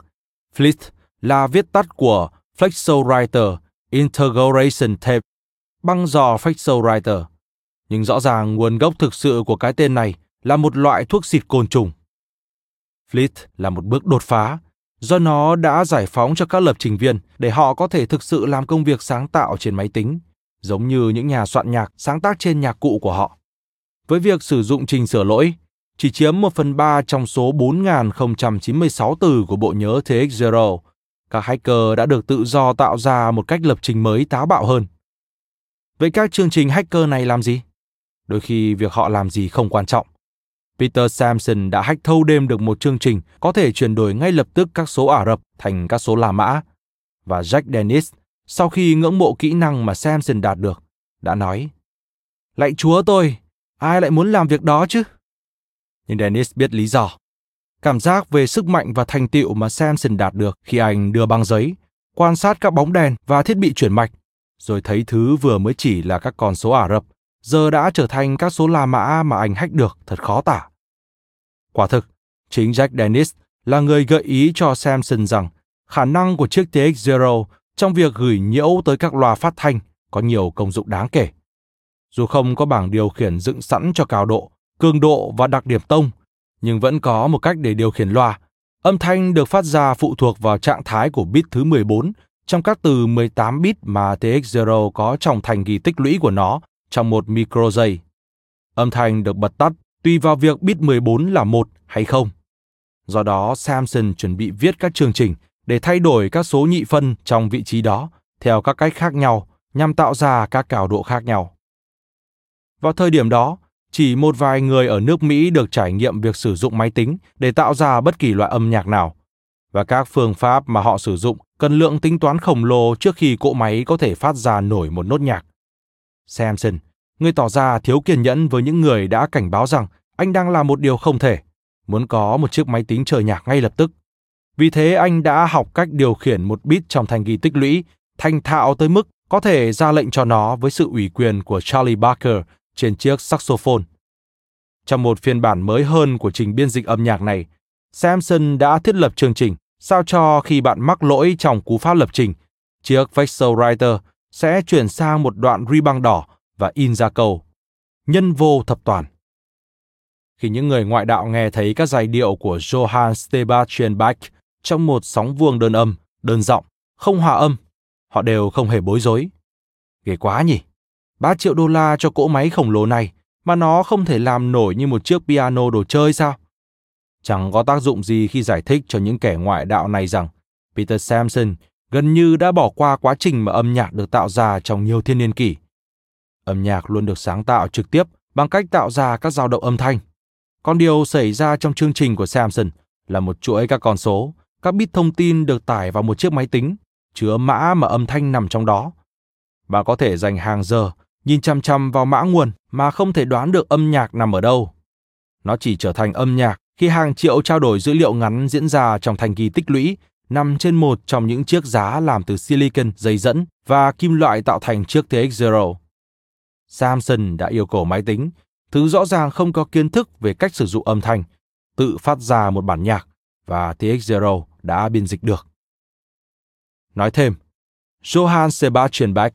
Fleet là viết tắt của Flexo Writer Integration Tape, băng dò Flexo Writer. Nhưng rõ ràng nguồn gốc thực sự của cái tên này là một loại thuốc xịt côn trùng. Fleet là một bước đột phá, do nó đã giải phóng cho các lập trình viên để họ có thể thực sự làm công việc sáng tạo trên máy tính, giống như những nhà soạn nhạc sáng tác trên nhạc cụ của họ. Với việc sử dụng trình sửa lỗi, chỉ chiếm 1 phần 3 trong số 4.096 từ của bộ nhớ TX0, các hacker đã được tự do tạo ra một cách lập trình mới táo bạo hơn. Vậy các chương trình hacker này làm gì? Đôi khi việc họ làm gì không quan trọng. Peter Samson đã hack thâu đêm được một chương trình có thể chuyển đổi ngay lập tức các số Ả Rập thành các số La Mã. Và Jack Dennis, sau khi ngưỡng mộ kỹ năng mà Samson đạt được, đã nói Lạy chúa tôi, ai lại muốn làm việc đó chứ? Nhưng Dennis biết lý do. Cảm giác về sức mạnh và thành tựu mà Samson đạt được khi anh đưa băng giấy, quan sát các bóng đèn và thiết bị chuyển mạch, rồi thấy thứ vừa mới chỉ là các con số Ả Rập, giờ đã trở thành các số La Mã mà anh hack được thật khó tả. Quả thực, chính Jack Dennis là người gợi ý cho Samson rằng khả năng của chiếc TX-0 trong việc gửi nhiễu tới các loa phát thanh có nhiều công dụng đáng kể. Dù không có bảng điều khiển dựng sẵn cho cao độ, cường độ và đặc điểm tông, nhưng vẫn có một cách để điều khiển loa. Âm thanh được phát ra phụ thuộc vào trạng thái của bit thứ 14 trong các từ 18 bit mà TX0 có trong thành ghi tích lũy của nó trong một micro giây. Âm thanh được bật tắt tùy vào việc bit 14 là một hay không. Do đó, Samson chuẩn bị viết các chương trình để thay đổi các số nhị phân trong vị trí đó theo các cách khác nhau nhằm tạo ra các cao độ khác nhau. Vào thời điểm đó, chỉ một vài người ở nước Mỹ được trải nghiệm việc sử dụng máy tính để tạo ra bất kỳ loại âm nhạc nào. Và các phương pháp mà họ sử dụng cần lượng tính toán khổng lồ trước khi cỗ máy có thể phát ra nổi một nốt nhạc. Samson, người tỏ ra thiếu kiên nhẫn với những người đã cảnh báo rằng anh đang làm một điều không thể, muốn có một chiếc máy tính chơi nhạc ngay lập tức. Vì thế anh đã học cách điều khiển một bit trong thành ghi tích lũy, thành thạo tới mức có thể ra lệnh cho nó với sự ủy quyền của Charlie Barker trên chiếc saxophone. Trong một phiên bản mới hơn của trình biên dịch âm nhạc này, Samson đã thiết lập chương trình sao cho khi bạn mắc lỗi trong cú pháp lập trình, chiếc Vexel Writer sẽ chuyển sang một đoạn ri băng đỏ và in ra câu nhân vô thập toàn. Khi những người ngoại đạo nghe thấy các giai điệu của Johann Sebastian Bach trong một sóng vuông đơn âm, đơn giọng, không hòa âm, họ đều không hề bối rối. Ghê quá nhỉ? 3 triệu đô la cho cỗ máy khổng lồ này mà nó không thể làm nổi như một chiếc piano đồ chơi sao? Chẳng có tác dụng gì khi giải thích cho những kẻ ngoại đạo này rằng Peter Samson gần như đã bỏ qua quá trình mà âm nhạc được tạo ra trong nhiều thiên niên kỷ. Âm nhạc luôn được sáng tạo trực tiếp bằng cách tạo ra các dao động âm thanh. Còn điều xảy ra trong chương trình của Samson là một chuỗi các con số, các bit thông tin được tải vào một chiếc máy tính, chứa mã mà âm thanh nằm trong đó. Bạn có thể dành hàng giờ nhìn chăm chăm vào mã nguồn mà không thể đoán được âm nhạc nằm ở đâu. Nó chỉ trở thành âm nhạc khi hàng triệu trao đổi dữ liệu ngắn diễn ra trong thành kỳ tích lũy nằm trên một trong những chiếc giá làm từ silicon dây dẫn và kim loại tạo thành chiếc TX0. Samson đã yêu cầu máy tính, thứ rõ ràng không có kiến thức về cách sử dụng âm thanh, tự phát ra một bản nhạc và TX0 đã biên dịch được. Nói thêm, Johann Sebastian Bach,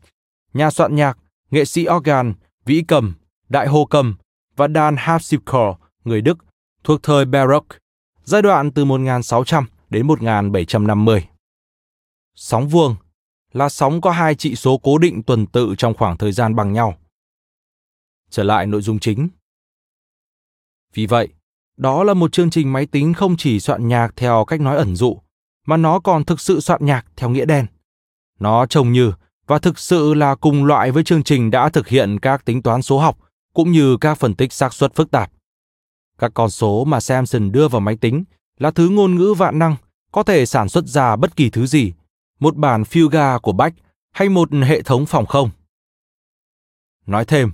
nhà soạn nhạc, nghệ sĩ organ, vĩ cầm, đại hô cầm và đàn harpsichord người Đức thuộc thời Baroque, giai đoạn từ 1600 đến 1750. Sóng vuông là sóng có hai trị số cố định tuần tự trong khoảng thời gian bằng nhau. Trở lại nội dung chính. Vì vậy, đó là một chương trình máy tính không chỉ soạn nhạc theo cách nói ẩn dụ, mà nó còn thực sự soạn nhạc theo nghĩa đen. Nó trông như và thực sự là cùng loại với chương trình đã thực hiện các tính toán số học cũng như các phân tích xác suất phức tạp. Các con số mà Samson đưa vào máy tính là thứ ngôn ngữ vạn năng, có thể sản xuất ra bất kỳ thứ gì, một bản Fuga của Bach hay một hệ thống phòng không. Nói thêm,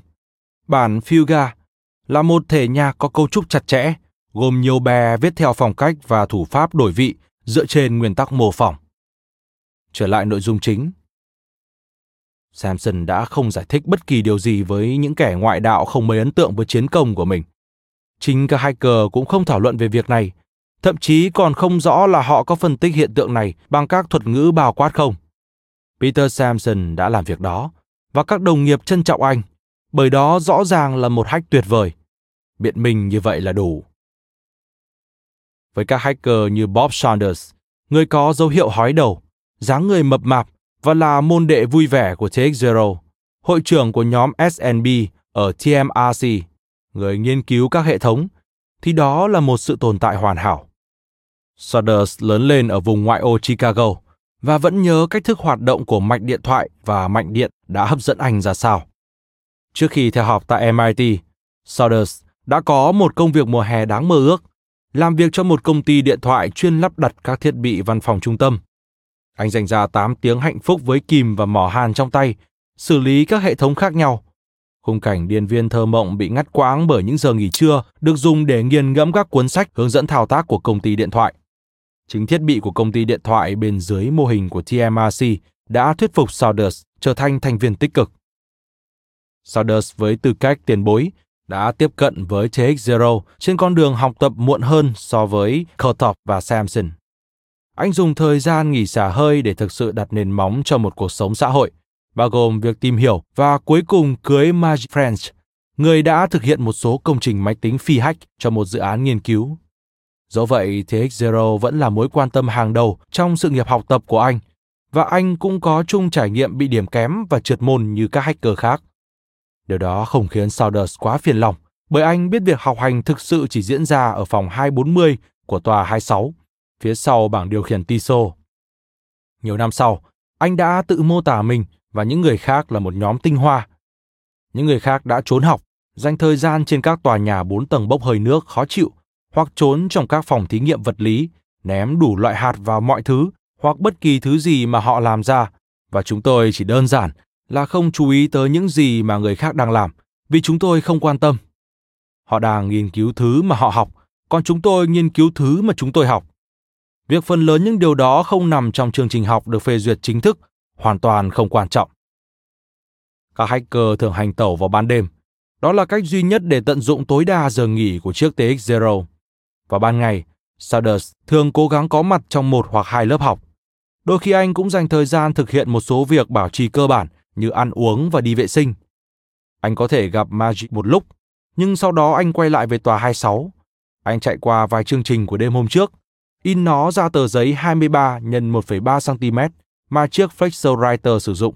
bản Fuga là một thể nhạc có cấu trúc chặt chẽ, gồm nhiều bè viết theo phong cách và thủ pháp đổi vị dựa trên nguyên tắc mô phỏng. Trở lại nội dung chính. Samson đã không giải thích bất kỳ điều gì với những kẻ ngoại đạo không mấy ấn tượng với chiến công của mình. Chính các hacker cũng không thảo luận về việc này, thậm chí còn không rõ là họ có phân tích hiện tượng này bằng các thuật ngữ bao quát không. Peter Samson đã làm việc đó, và các đồng nghiệp trân trọng anh, bởi đó rõ ràng là một hack tuyệt vời. Biện minh như vậy là đủ. Với các hacker như Bob Saunders, người có dấu hiệu hói đầu, dáng người mập mạp và là môn đệ vui vẻ của TX0, hội trưởng của nhóm SNB ở TMRC, người nghiên cứu các hệ thống, thì đó là một sự tồn tại hoàn hảo. Saunders lớn lên ở vùng ngoại ô Chicago và vẫn nhớ cách thức hoạt động của mạch điện thoại và mạch điện đã hấp dẫn anh ra sao. Trước khi theo học tại MIT, Saunders đã có một công việc mùa hè đáng mơ ước, làm việc cho một công ty điện thoại chuyên lắp đặt các thiết bị văn phòng trung tâm. Anh dành ra 8 tiếng hạnh phúc với kìm và mỏ hàn trong tay, xử lý các hệ thống khác nhau. Khung cảnh điền viên thơ mộng bị ngắt quãng bởi những giờ nghỉ trưa được dùng để nghiền ngẫm các cuốn sách hướng dẫn thao tác của công ty điện thoại. Chính thiết bị của công ty điện thoại bên dưới mô hình của TMRC đã thuyết phục Saunders trở thành thành viên tích cực. Saunders với tư cách tiền bối đã tiếp cận với TX0 trên con đường học tập muộn hơn so với Kurtop và Samson. Anh dùng thời gian nghỉ xả hơi để thực sự đặt nền móng cho một cuộc sống xã hội, bao gồm việc tìm hiểu và cuối cùng cưới Marge French, người đã thực hiện một số công trình máy tính phi hách cho một dự án nghiên cứu do vậy, TX Zero vẫn là mối quan tâm hàng đầu trong sự nghiệp học tập của anh, và anh cũng có chung trải nghiệm bị điểm kém và trượt môn như các hacker khác. Điều đó không khiến Saunders quá phiền lòng, bởi anh biết việc học hành thực sự chỉ diễn ra ở phòng 240 của tòa 26, phía sau bảng điều khiển TISO. Nhiều năm sau, anh đã tự mô tả mình và những người khác là một nhóm tinh hoa. Những người khác đã trốn học, dành thời gian trên các tòa nhà 4 tầng bốc hơi nước khó chịu, hoặc trốn trong các phòng thí nghiệm vật lý, ném đủ loại hạt vào mọi thứ hoặc bất kỳ thứ gì mà họ làm ra, và chúng tôi chỉ đơn giản là không chú ý tới những gì mà người khác đang làm, vì chúng tôi không quan tâm. Họ đang nghiên cứu thứ mà họ học, còn chúng tôi nghiên cứu thứ mà chúng tôi học. Việc phần lớn những điều đó không nằm trong chương trình học được phê duyệt chính thức, hoàn toàn không quan trọng. Các hacker thường hành tẩu vào ban đêm. Đó là cách duy nhất để tận dụng tối đa giờ nghỉ của chiếc TX0. Vào ban ngày, Sanders thường cố gắng có mặt trong một hoặc hai lớp học. Đôi khi anh cũng dành thời gian thực hiện một số việc bảo trì cơ bản như ăn uống và đi vệ sinh. Anh có thể gặp Magic một lúc, nhưng sau đó anh quay lại về tòa 26. Anh chạy qua vài chương trình của đêm hôm trước, in nó ra tờ giấy 23 x 1,3 cm mà chiếc Flexo Writer sử dụng.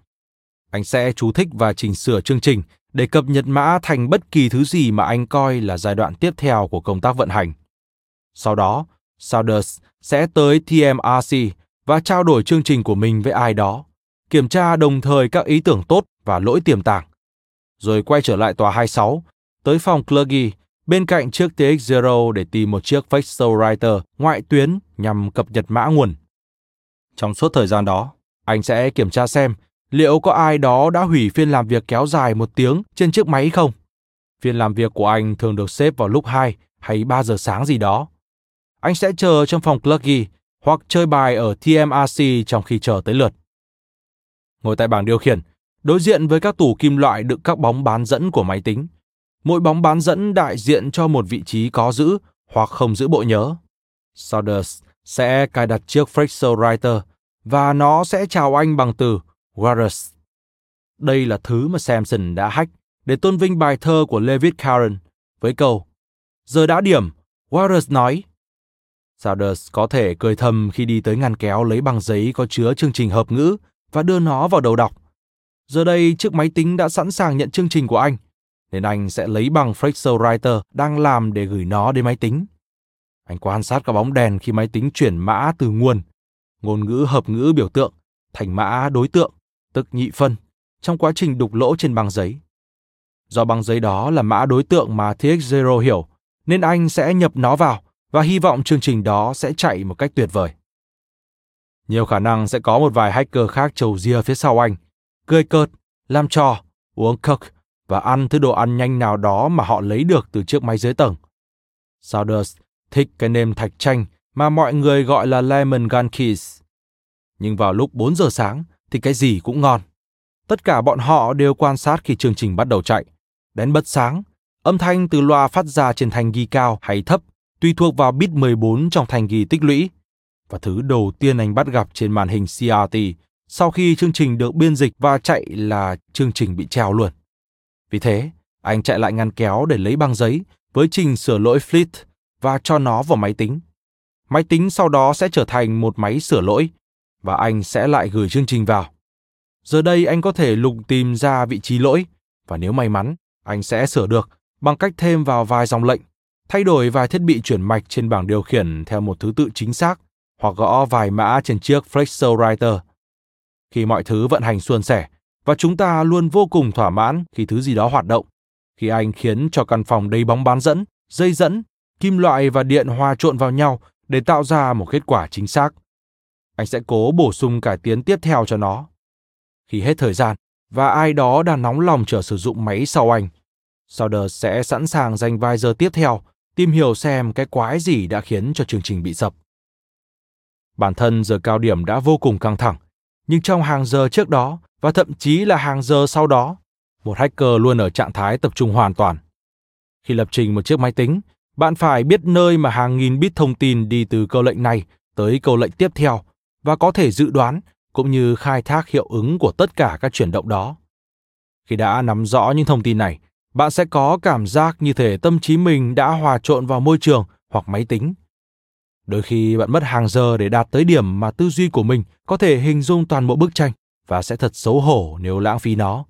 Anh sẽ chú thích và chỉnh sửa chương trình để cập nhật mã thành bất kỳ thứ gì mà anh coi là giai đoạn tiếp theo của công tác vận hành. Sau đó, Saunders sẽ tới TMRC và trao đổi chương trình của mình với ai đó, kiểm tra đồng thời các ý tưởng tốt và lỗi tiềm tàng. Rồi quay trở lại tòa 26, tới phòng Clergy bên cạnh chiếc TX0 để tìm một chiếc Facial Writer ngoại tuyến nhằm cập nhật mã nguồn. Trong suốt thời gian đó, anh sẽ kiểm tra xem liệu có ai đó đã hủy phiên làm việc kéo dài một tiếng trên chiếc máy không. Phiên làm việc của anh thường được xếp vào lúc 2 hay 3 giờ sáng gì đó. Anh sẽ chờ trong phòng Clucky hoặc chơi bài ở TMRC trong khi chờ tới lượt. Ngồi tại bảng điều khiển, đối diện với các tủ kim loại đựng các bóng bán dẫn của máy tính. Mỗi bóng bán dẫn đại diện cho một vị trí có giữ hoặc không giữ bộ nhớ. Saunders sẽ cài đặt chiếc Fraser Writer và nó sẽ chào anh bằng từ Warrus. Đây là thứ mà Samson đã hack để tôn vinh bài thơ của Lewis caron với câu Giờ đã điểm, Warrus nói. Saunders có thể cười thầm khi đi tới ngăn kéo lấy băng giấy có chứa chương trình hợp ngữ và đưa nó vào đầu đọc. Giờ đây chiếc máy tính đã sẵn sàng nhận chương trình của anh, nên anh sẽ lấy bằng Fraser Writer đang làm để gửi nó đến máy tính. Anh quan sát các bóng đèn khi máy tính chuyển mã từ nguồn, ngôn ngữ hợp ngữ biểu tượng, thành mã đối tượng, tức nhị phân, trong quá trình đục lỗ trên băng giấy. Do băng giấy đó là mã đối tượng mà TX0 hiểu, nên anh sẽ nhập nó vào và hy vọng chương trình đó sẽ chạy một cách tuyệt vời. Nhiều khả năng sẽ có một vài hacker khác trầu ria phía sau anh, cười cợt, làm trò, uống coke và ăn thứ đồ ăn nhanh nào đó mà họ lấy được từ chiếc máy dưới tầng. Saunders thích cái nêm thạch chanh mà mọi người gọi là lemon gun keys. Nhưng vào lúc 4 giờ sáng thì cái gì cũng ngon. Tất cả bọn họ đều quan sát khi chương trình bắt đầu chạy. Đến bất sáng, âm thanh từ loa phát ra trên thanh ghi cao hay thấp tùy thuộc vào bit 14 trong thành ghi tích lũy. Và thứ đầu tiên anh bắt gặp trên màn hình CRT sau khi chương trình được biên dịch và chạy là chương trình bị treo luôn. Vì thế, anh chạy lại ngăn kéo để lấy băng giấy với trình sửa lỗi Fleet và cho nó vào máy tính. Máy tính sau đó sẽ trở thành một máy sửa lỗi và anh sẽ lại gửi chương trình vào. Giờ đây anh có thể lục tìm ra vị trí lỗi và nếu may mắn, anh sẽ sửa được bằng cách thêm vào vài dòng lệnh thay đổi vài thiết bị chuyển mạch trên bảng điều khiển theo một thứ tự chính xác hoặc gõ vài mã trên chiếc Flexo Writer. Khi mọi thứ vận hành suôn sẻ và chúng ta luôn vô cùng thỏa mãn khi thứ gì đó hoạt động, khi anh khiến cho căn phòng đầy bóng bán dẫn, dây dẫn, kim loại và điện hòa trộn vào nhau để tạo ra một kết quả chính xác. Anh sẽ cố bổ sung cải tiến tiếp theo cho nó. Khi hết thời gian và ai đó đang nóng lòng chờ sử dụng máy sau anh, Sauder sẽ sẵn sàng dành vài giờ tiếp theo tìm hiểu xem cái quái gì đã khiến cho chương trình bị sập. Bản thân giờ cao điểm đã vô cùng căng thẳng, Nhưng trong hàng giờ trước đó và thậm chí là hàng giờ sau đó, một hacker luôn ở trạng thái tập trung hoàn toàn. Khi lập trình một chiếc máy tính, bạn phải biết nơi mà hàng nghìn bit thông tin đi từ câu lệnh này tới câu lệnh tiếp theo và có thể dự đoán cũng như khai thác hiệu ứng của tất cả các chuyển động đó. Khi đã nắm rõ những thông tin này, bạn sẽ có cảm giác như thể tâm trí mình đã hòa trộn vào môi trường hoặc máy tính. Đôi khi bạn mất hàng giờ để đạt tới điểm mà tư duy của mình có thể hình dung toàn bộ bức tranh và sẽ thật xấu hổ nếu lãng phí nó.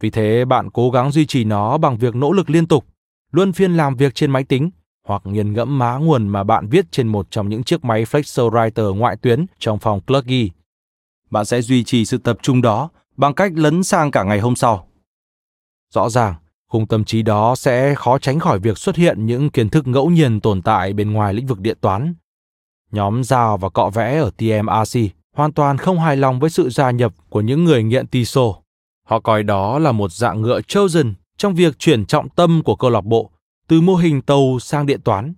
Vì thế bạn cố gắng duy trì nó bằng việc nỗ lực liên tục, luân phiên làm việc trên máy tính hoặc nghiền ngẫm má nguồn mà bạn viết trên một trong những chiếc máy Flexowriter ngoại tuyến trong phòng pluggy. Bạn sẽ duy trì sự tập trung đó bằng cách lấn sang cả ngày hôm sau. Rõ ràng, cùng tâm trí đó sẽ khó tránh khỏi việc xuất hiện những kiến thức ngẫu nhiên tồn tại bên ngoài lĩnh vực điện toán. Nhóm Giao và cọ vẽ ở TMRC hoàn toàn không hài lòng với sự gia nhập của những người nghiện TISO. Họ coi đó là một dạng ngựa chosen trong việc chuyển trọng tâm của câu lạc bộ từ mô hình tàu sang điện toán.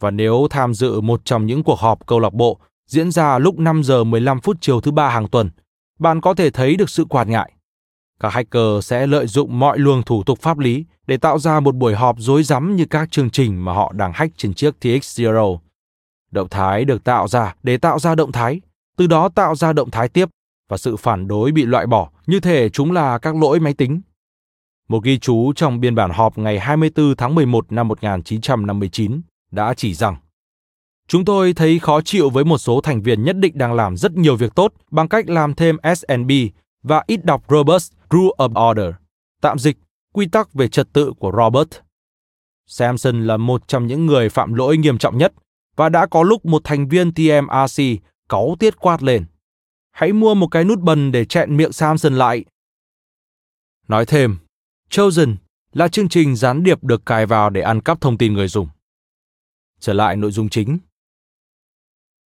Và nếu tham dự một trong những cuộc họp câu lạc bộ diễn ra lúc 5 giờ 15 phút chiều thứ ba hàng tuần, bạn có thể thấy được sự quạt ngại. Các hacker sẽ lợi dụng mọi luồng thủ tục pháp lý để tạo ra một buổi họp rối rắm như các chương trình mà họ đang hack trên chiếc TX0. Động thái được tạo ra để tạo ra động thái, từ đó tạo ra động thái tiếp và sự phản đối bị loại bỏ như thể chúng là các lỗi máy tính. Một ghi chú trong biên bản họp ngày 24 tháng 11 năm 1959 đã chỉ rằng Chúng tôi thấy khó chịu với một số thành viên nhất định đang làm rất nhiều việc tốt bằng cách làm thêm SNB và ít đọc Robert's Rule of Order, tạm dịch, quy tắc về trật tự của Robert. Samson là một trong những người phạm lỗi nghiêm trọng nhất và đã có lúc một thành viên TMRC cáu tiết quát lên. Hãy mua một cái nút bần để chẹn miệng Samson lại. Nói thêm, Chosen là chương trình gián điệp được cài vào để ăn cắp thông tin người dùng. Trở lại nội dung chính.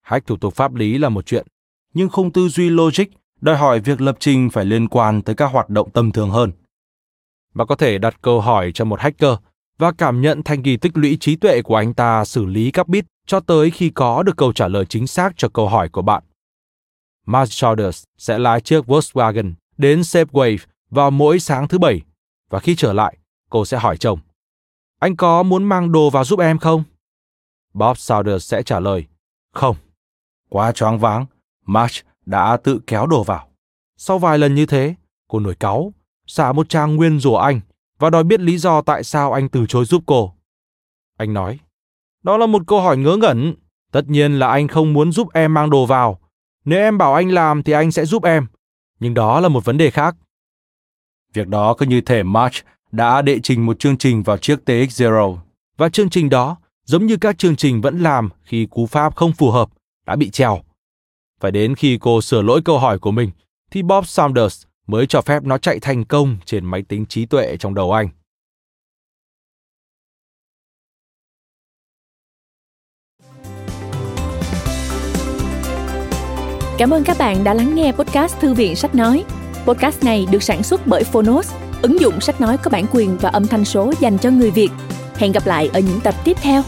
Hack thủ tục pháp lý là một chuyện, nhưng không tư duy logic đòi hỏi việc lập trình phải liên quan tới các hoạt động tâm thường hơn. Bạn có thể đặt câu hỏi cho một hacker và cảm nhận thành kỳ tích lũy trí tuệ của anh ta xử lý các bit cho tới khi có được câu trả lời chính xác cho câu hỏi của bạn. Mark Saunders sẽ lái chiếc Volkswagen đến Safeway vào mỗi sáng thứ bảy và khi trở lại, cô sẽ hỏi chồng. Anh có muốn mang đồ vào giúp em không? Bob Saunders sẽ trả lời. Không. Quá choáng váng, March đã tự kéo đồ vào. Sau vài lần như thế, cô nổi cáu, xả một trang nguyên rủa anh và đòi biết lý do tại sao anh từ chối giúp cô. Anh nói, đó là một câu hỏi ngớ ngẩn. Tất nhiên là anh không muốn giúp em mang đồ vào. Nếu em bảo anh làm thì anh sẽ giúp em. Nhưng đó là một vấn đề khác. Việc đó cứ như thể March đã đệ trình một chương trình vào chiếc TX0 và chương trình đó, giống như các chương trình vẫn làm khi cú pháp không phù hợp, đã bị treo. Phải đến khi cô sửa lỗi câu hỏi của mình thì Bob Saunders mới cho phép nó chạy thành công trên máy tính trí tuệ trong đầu anh. Cảm ơn các bạn đã lắng nghe podcast Thư viện Sách Nói. Podcast này được sản xuất bởi Phonos, ứng dụng sách nói có bản quyền và âm thanh số dành cho người Việt. Hẹn gặp lại ở những tập tiếp theo.